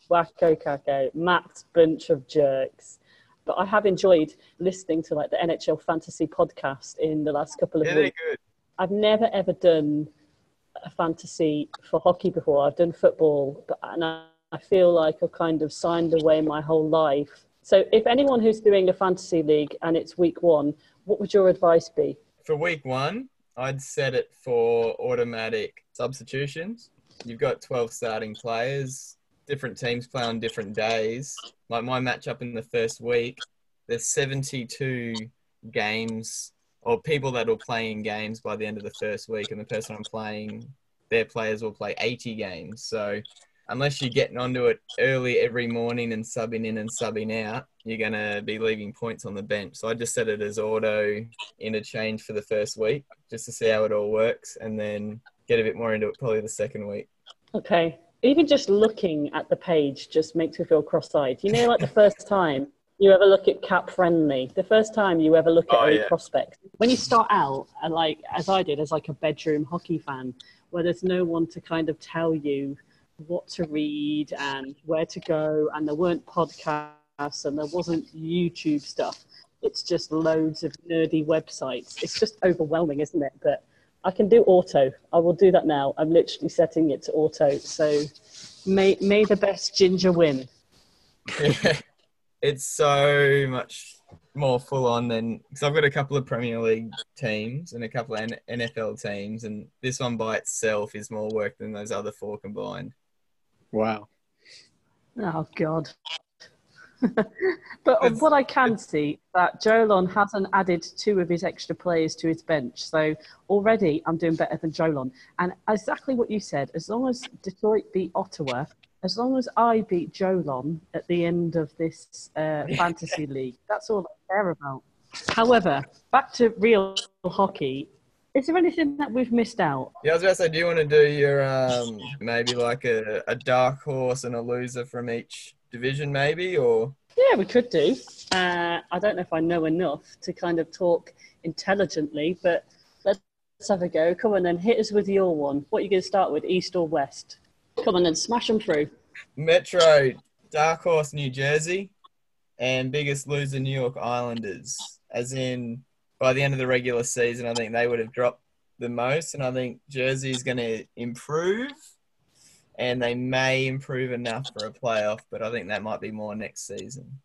Wacko Kakko, Matt's bunch of jerks. But I have enjoyed listening to like the NHL fantasy podcast in the last couple of Yeah, they're weeks. good. I've never ever done a fantasy for hockey before. I've done football, but and I, I feel like I've kind of signed away my whole life. So, if anyone who's doing a fantasy league and it's week one, what would your advice be? For week one, I'd set it for automatic substitutions. You've got 12 starting players. Different teams play on different days. Like my matchup in the first week, there's 72 games or people that will play in games by the end of the first week, and the person I'm playing, their players will play 80 games. So unless you're getting onto it early every morning and subbing in and subbing out, you're going to be leaving points on the bench. So I just set it as auto interchange for the first week just to see how it all works and then get a bit more into it probably the second week. Okay. Even just looking at the page just makes me feel cross-eyed. You know, like the first time you ever look at Cap Friendly, the first time you ever look at Oh, a yeah. prospect. When you start out, and like as I did, as like a bedroom hockey fan, where there's no one to kind of tell you what to read and where to go, and there weren't podcasts and there wasn't YouTube stuff. It's just loads of nerdy websites. It's just overwhelming, isn't it? But I can do auto. I will do that now. I'm literally setting it to auto. So may may the best ginger win. it's so much more full on than because I've got a couple of Premier League teams and a couple of NFL teams, and this one by itself is more work than those other four combined. Wow. Oh God. but It's- what I can see that Jolon hasn't added two of his extra players to his bench, so already I'm doing better than Jolon. And exactly what you said, as long as Detroit beat Ottawa, as long as I beat Jolon at the end of this uh, fantasy league, that's all I care about. However, back to real hockey. Is there anything that we've missed out? Yeah, I was about to say, do you want to do your um maybe like a, a dark horse and a loser from each division, maybe, or Yeah, we could do. Uh, I don't know if I know enough to kind of talk intelligently, but let's have a go. Come on, then hit us with your one. What are you going to start with, east or west? Come on, then smash them through. Metro, Dark Horse, New Jersey, and biggest loser, New York Islanders. As in, by the end of the regular season, I think they would have dropped the most, and I think Jersey is going to improve, and they may improve enough for a playoff, but I think that might be more next season.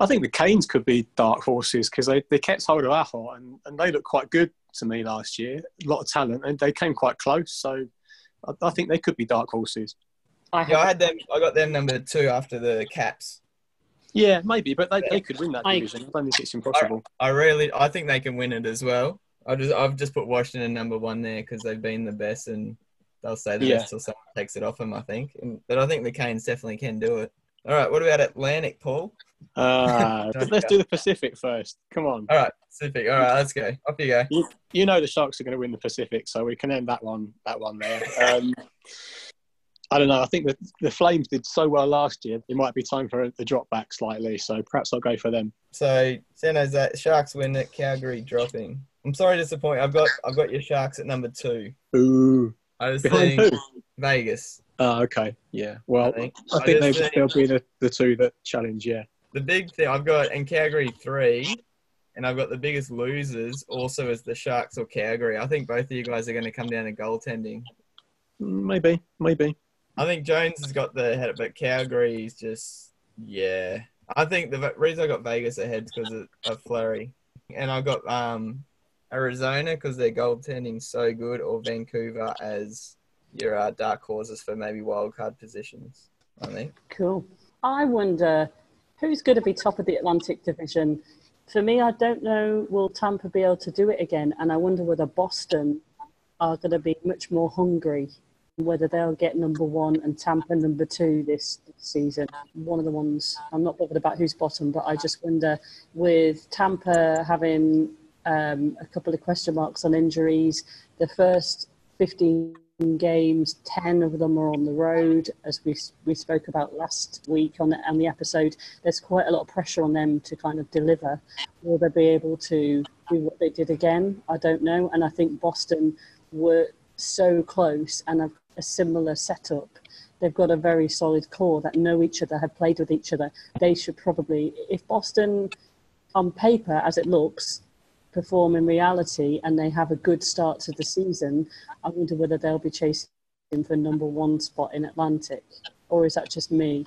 I think the Canes could be dark horses because they, they kept hold of Aho and, and they looked quite good to me last year. A lot of talent and they came quite close. So I, I think they could be dark horses. I Yeah, I had them. I got them number two after the Caps. Yeah, maybe, but they, they could win that division. I don't think it's impossible. I really, I think they can win it as well. I just, I've just put Washington number one there because they've been the best, and they'll say the Yeah. best till someone takes it off them. I think, and, but I think the Canes definitely can do it. All right, what about Atlantic, Paul? Uh, let's do the Pacific first. Come on. All right, Pacific. All right, let's go. Off you go. You know the Sharks are going to win the Pacific, so we can end that one. That one there. Um, I don't know. I think that the Flames did so well last year. It might be time for a, a drop back slightly. So perhaps I'll go for them. So San Jose Sharks win it. Calgary dropping. I'm sorry to disappoint. I've got, I've got your Sharks at number two. Ooh, I was behind saying who? Vegas. Oh, okay. Yeah. Well, I think. I think they, just think- they'll be the, the two that challenge. Yeah. the big thing I've got in Calgary three, and I've got the biggest losers also as the Sharks or Calgary. I think both of you guys are going to come down to goaltending. Mm, maybe. Maybe. I think Jones has got the head, but Calgary is just yeah. I think the reason I got Vegas ahead is because of, of Fleury, and I got um Arizona because their goaltending's so good, or Vancouver as your uh, dark horses for maybe wild card positions. I think. Cool. I wonder who's going to be top of the Atlantic Division. For me, I don't know will Tampa be able to do it again, and I wonder whether Boston are going to be much more hungry, whether they'll get number one and Tampa number two this season. One of the ones I'm not bothered about who's bottom, but I just wonder with Tampa having um, a couple of question marks on injuries, the first 15 games, 10 of them are on the road, as we, we spoke about last week on the, on the episode. There's quite a lot of pressure on them to kind of deliver. Will they be able to do what they did again? I don't know. And I think Boston were so close and have a similar setup they've got a very solid core that know each other, have played with each other. They should probably, if Boston, on paper, as it looks, perform in reality and they have a good start to the season, I wonder whether they'll be chasing for number one spot in Atlantic, or is that just me?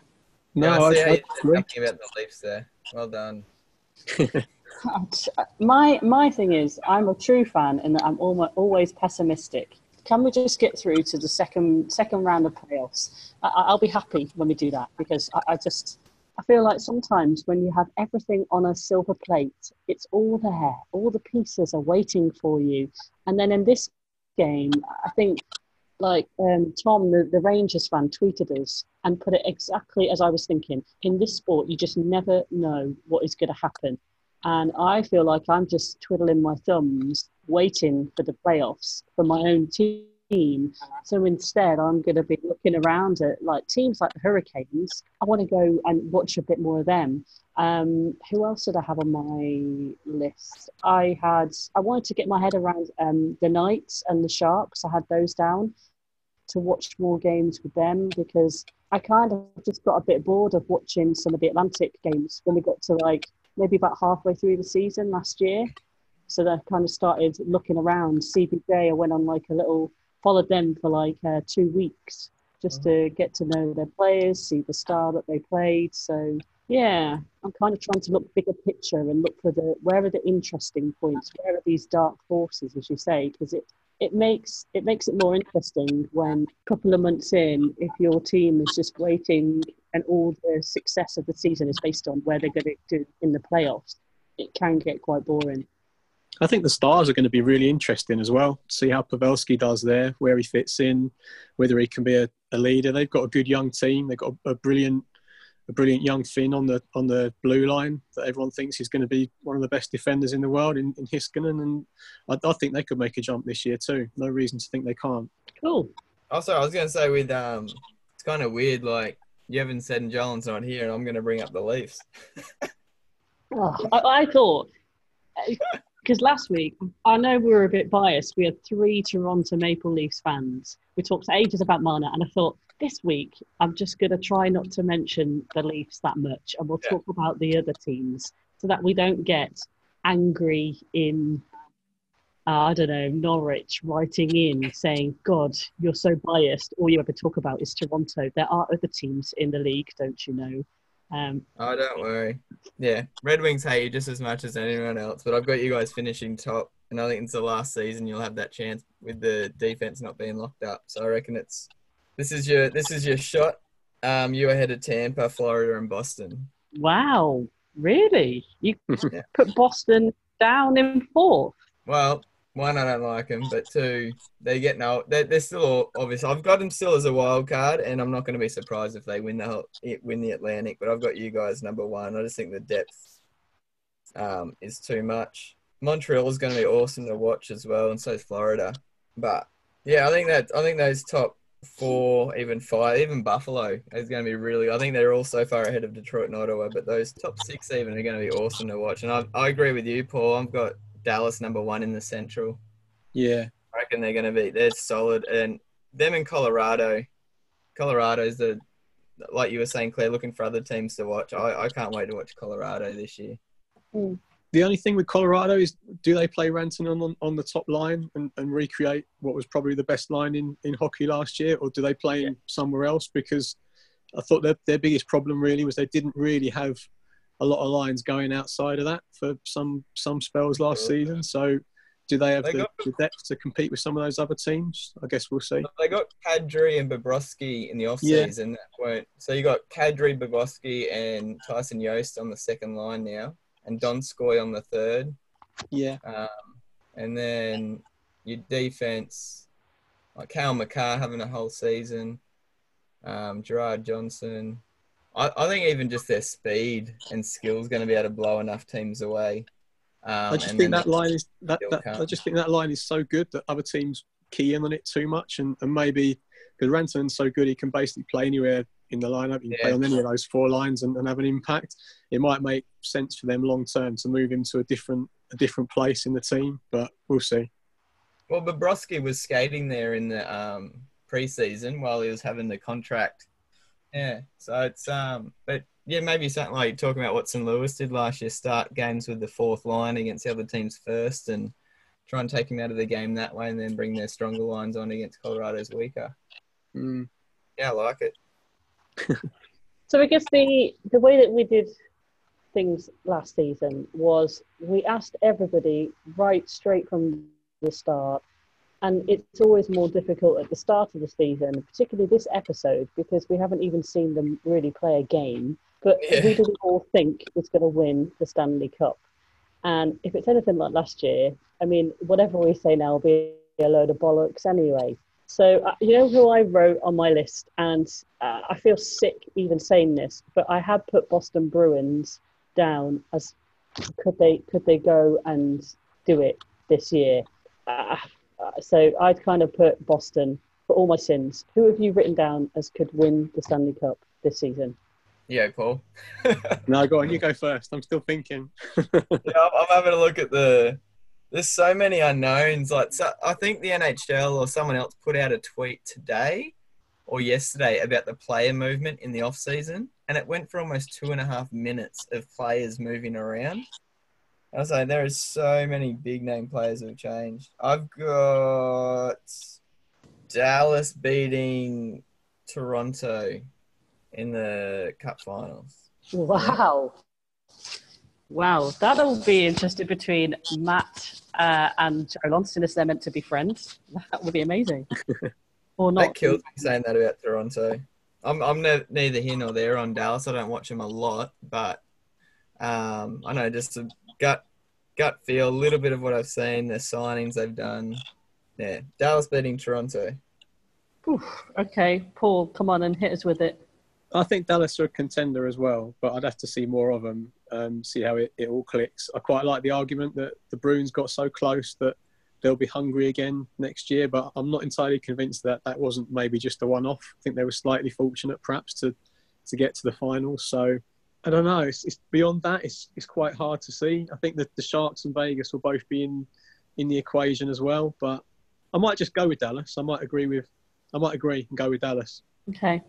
No, No, I see I, how I, you're thinking about the Leafs there. Well done. Uh, my my thing is, I'm a true fan in that I'm almost always pessimistic. Can we just get through to the second second round of playoffs? I, I'll be happy when we do that because I, I just I feel like sometimes when you have everything on a silver plate, it's all there, all the pieces are waiting for you, and then in this game, I think like um, Tom, the, the Rangers fan, tweeted us and put it exactly as I was thinking. In this sport, you just never know what is going to happen. And I feel like I'm just twiddling my thumbs, waiting for the playoffs for my own team. So instead, I'm going to be looking around at like teams like the Hurricanes. I want to go and watch a bit more of them. Um, who else did I have on my list? I had I wanted to get my head around um, the Knights and the Sharks. I had those down to watch more games with them because I kind of just got a bit bored of watching some of the Atlantic games when we got to like maybe about halfway through the season last year. So I kind of started looking around. CBJ, I went on like a little, followed them for like uh, two weeks just to get to know their players, see the style that they played. So yeah, I'm kind of trying to look bigger picture and look for the where are the interesting points, where are these dark forces, as you say, because it it makes it makes it more interesting when a couple of months in, if your team is just waiting and all the success of the season is based on where they're going to do in the playoffs, it can get quite boring. I think the stars are going to be really interesting as well. See how Pavelski does there, where he fits in, whether he can be a, a leader. They've got a good young team. They've got a, a brilliant, a brilliant young Finn on the on the blue line that everyone thinks he's going to be one of the best defenders in the world in, in Heiskanen, and I, I think they could make a jump this year too. No reason to think they can't. Cool. Also, I was going to say with um, it's kind of weird. Like Yevon said, and Jolin's not here, and I'm going to bring up the Leafs. Oh, I, I thought because last week I know we were a bit biased. We had three Toronto Maple Leafs fans. We talked ages about Marner, and I thought this week I'm just going to try not to mention the Leafs that much, and we'll Yeah. talk about the other teams so that we don't get angry in. Uh, I don't know, Norwich writing in saying, God, you're so biased. All you ever talk about is Toronto. There are other teams in the league, don't you know? Um, Oh, don't worry. Yeah, Red Wings hate you just as much as anyone else, but I've got you guys finishing top, and I think it's the last season you'll have that chance with the defense not being locked up. So I reckon it's this is your this is your shot. Um, you ahead of Tampa, Florida, and Boston. Wow, really? You Yeah. put Boston down in fourth? Well, one, I don't like them, but two, they get no. They're, they're still obvious. I've got them still as a wild card, and I'm not going to be surprised if they win the whole- win the Atlantic. But I've got you guys number one. I just think the depth um, is too much. Montreal is going to be awesome to watch as well, and so is Florida. But yeah, I think that I think those top four, even five, even Buffalo is going to be really. I think they're all so far ahead of Detroit and Ottawa, but those top six even are going to be awesome to watch. And I, I agree with you, Paul. I've got Dallas number one in the Central. Yeah, I reckon they're going to be they're solid, and them in Colorado. Colorado's the like you were saying, Claire, looking for other teams to watch. I, I can't wait to watch Colorado this year. Mm. the only thing with Colorado is do they play Rantanen on, on the top line and, and recreate what was probably the best line in, in hockey last year, or do they play him somewhere else? Because I thought their, their biggest problem really was they didn't really have a lot of lines going outside of that for some some spells last season. So do they have They the, the depth to compete with some of those other teams? I guess we'll see. They got Kadri and Burakovsky in the off Yeah. season. That weren't so you got Kadri, Burakovsky, and Tyson Jost on the second line now, and Donskoy on the third. Yeah, Um, and then your defense, like Cale Makar having a whole season, um, Gerard Johnson. I, I think even just their speed and skill is going to be able to blow enough teams away. Um, I just think that line is that, that I just think that line is so good that other teams key in on it too much, and, and maybe because Rantanen's so good, he can basically play anywhere in the lineup. He can play on any of those four lines and, and have an impact. It might make sense for them long term to move him to a different a different place in the team, but we'll see. Well, Bobrovsky was skating there in the um, preseason while he was having the contract. Yeah, so it's um, but yeah, maybe something like talking about what St. Louis did last year: start games with the fourth line against the other teams first, and try and take them out of the game that way, and then bring their stronger lines on against Colorado's weaker. Mm. Yeah, I like it. So I guess the the way that we did things last season was we asked everybody right straight from the start, and it's always more difficult at the start of the season, particularly this episode, because we haven't even seen them really play a game. But Yeah. we all think is going to win the Stanley Cup? And if it's anything like last year, I mean, whatever we say now will be a load of bollocks anyway. So, uh, you know who I wrote on my list, and uh, I feel sick even saying this, but I had put Boston Bruins down as could they could they go and do it this year? Uh, Uh, so I'd kind of put Boston for all my sins. Who have you written down as could win the Stanley Cup this season? Yeah, Paul. No, go on. You go first. I'm still thinking. yeah, I'm I'm having a look at the. There's so many unknowns. Like, so I think the NHL or someone else put out a tweet today or yesterday about the player movement in the off season, and it went for almost two and a half minutes of players moving around. I was like, there are so many big name players who've changed. I've got Dallas beating Toronto in the Cup Finals. Wow. Wow, that'll be interesting between Matt uh, and Joe Lonston if they're meant to be friends. That would be amazing. Or not. That kills me saying that about Toronto. I'm I'm ne- neither here nor there on Dallas. I don't watch them a lot, but um, I know just a gut gut feel, a little bit of what I've seen, the signings they've done. Yeah, Dallas beating Toronto. Oof, okay, Paul, come on and hit us with it. I think Dallas are a contender as well, but I'd have to see more of them, um, see how it, it all clicks. I quite like the argument that the Bruins got so close that they'll be hungry again next year, but I'm not entirely convinced that that wasn't maybe just a one-off. I think they were slightly fortunate, perhaps, to to get to the finals. So I don't know. It's, it's beyond that. It's it's quite hard to see. I think that the Sharks and Vegas will both be in in the equation as well, but I might just go with Dallas. I might agree with. I might agree and go with Dallas. Okay.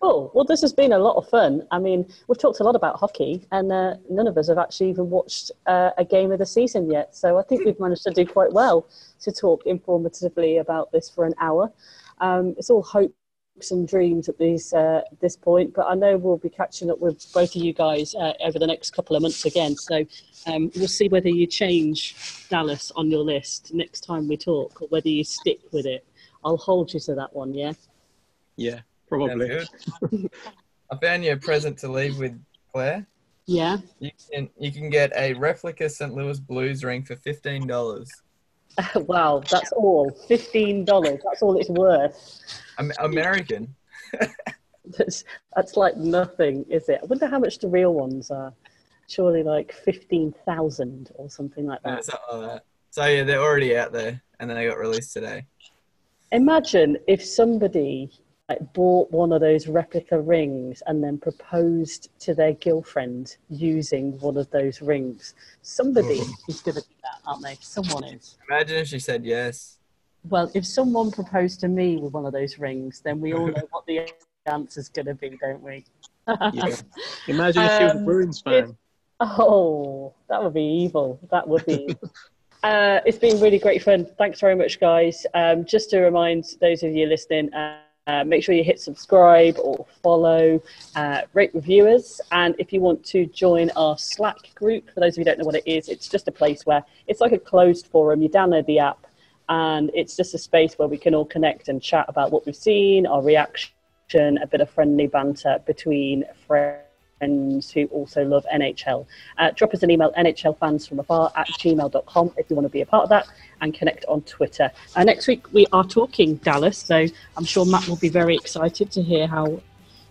Cool. Well, this has been a lot of fun. I mean, we've talked a lot about hockey, and uh, none of us have actually even watched uh, a game of the season yet. So I think we've managed to do quite well to talk informatively about this for an hour. Um, it's all hopes and dreams at these uh, this point, but I know we'll be catching up with both of you guys uh, over the next couple of months again. So um, we'll see whether you change Dallas on your list next time we talk, or whether you stick with it. I'll hold you to that one. Yeah. Yeah, probably. I found you a present to leave with Claire. Yeah. You can you can get a replica St. Louis Blues ring for fifteen dollars. wow, that's all. Fifteen dollars. That's all it's worth. American. That's that's like nothing, is it? I wonder how much the real ones are. Surely like fifteen thousand or something like that. like that. So yeah, they're already out there, and then they got released today. Imagine if somebody like, bought one of those replica rings and then proposed to their girlfriend using one of those rings. Somebody is going to do that, aren't they? Someone is. Imagine if she said yes. Well, if someone proposed to me with one of those rings, then we all know what the answer's going to be, don't we? Yeah. Imagine if you were a Um, Bruins fan. Oh, that would be evil. That would be. uh, it's been really great fun. Thanks very much, guys. Um, just to remind those of you listening, uh, uh, make sure you hit subscribe or follow, uh, rate reviewers, and if you want to join our Slack group, for those of you who don't know what it is, it's just a place where it's like a closed forum. You download the app, and it's just a space where we can all connect and chat about what we've seen, our reaction, a bit of friendly banter between friends who also love NHL. Uh, drop us an email, nhlfansfromafar at gmail.com if you want to be a part of that and connect on Twitter. Uh, next week we are talking Dallas, so I'm sure Matt will be very excited to hear how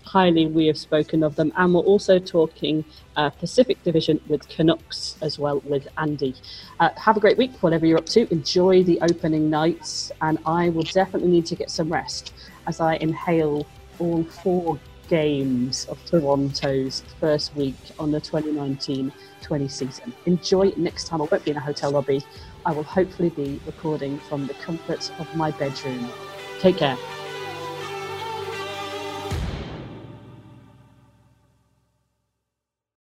highly we have spoken of them. And we're also talking uh, Pacific Division with Canucks as well with Andy. Uh, have a great week, whatever you're up to. Enjoy the opening nights, and I will definitely need to get some rest as I inhale all four games of Toronto's first week on the 2019 20 season. Enjoy next time. I won't be in a hotel lobby. I will hopefully be recording from the comfort of my bedroom. Take care.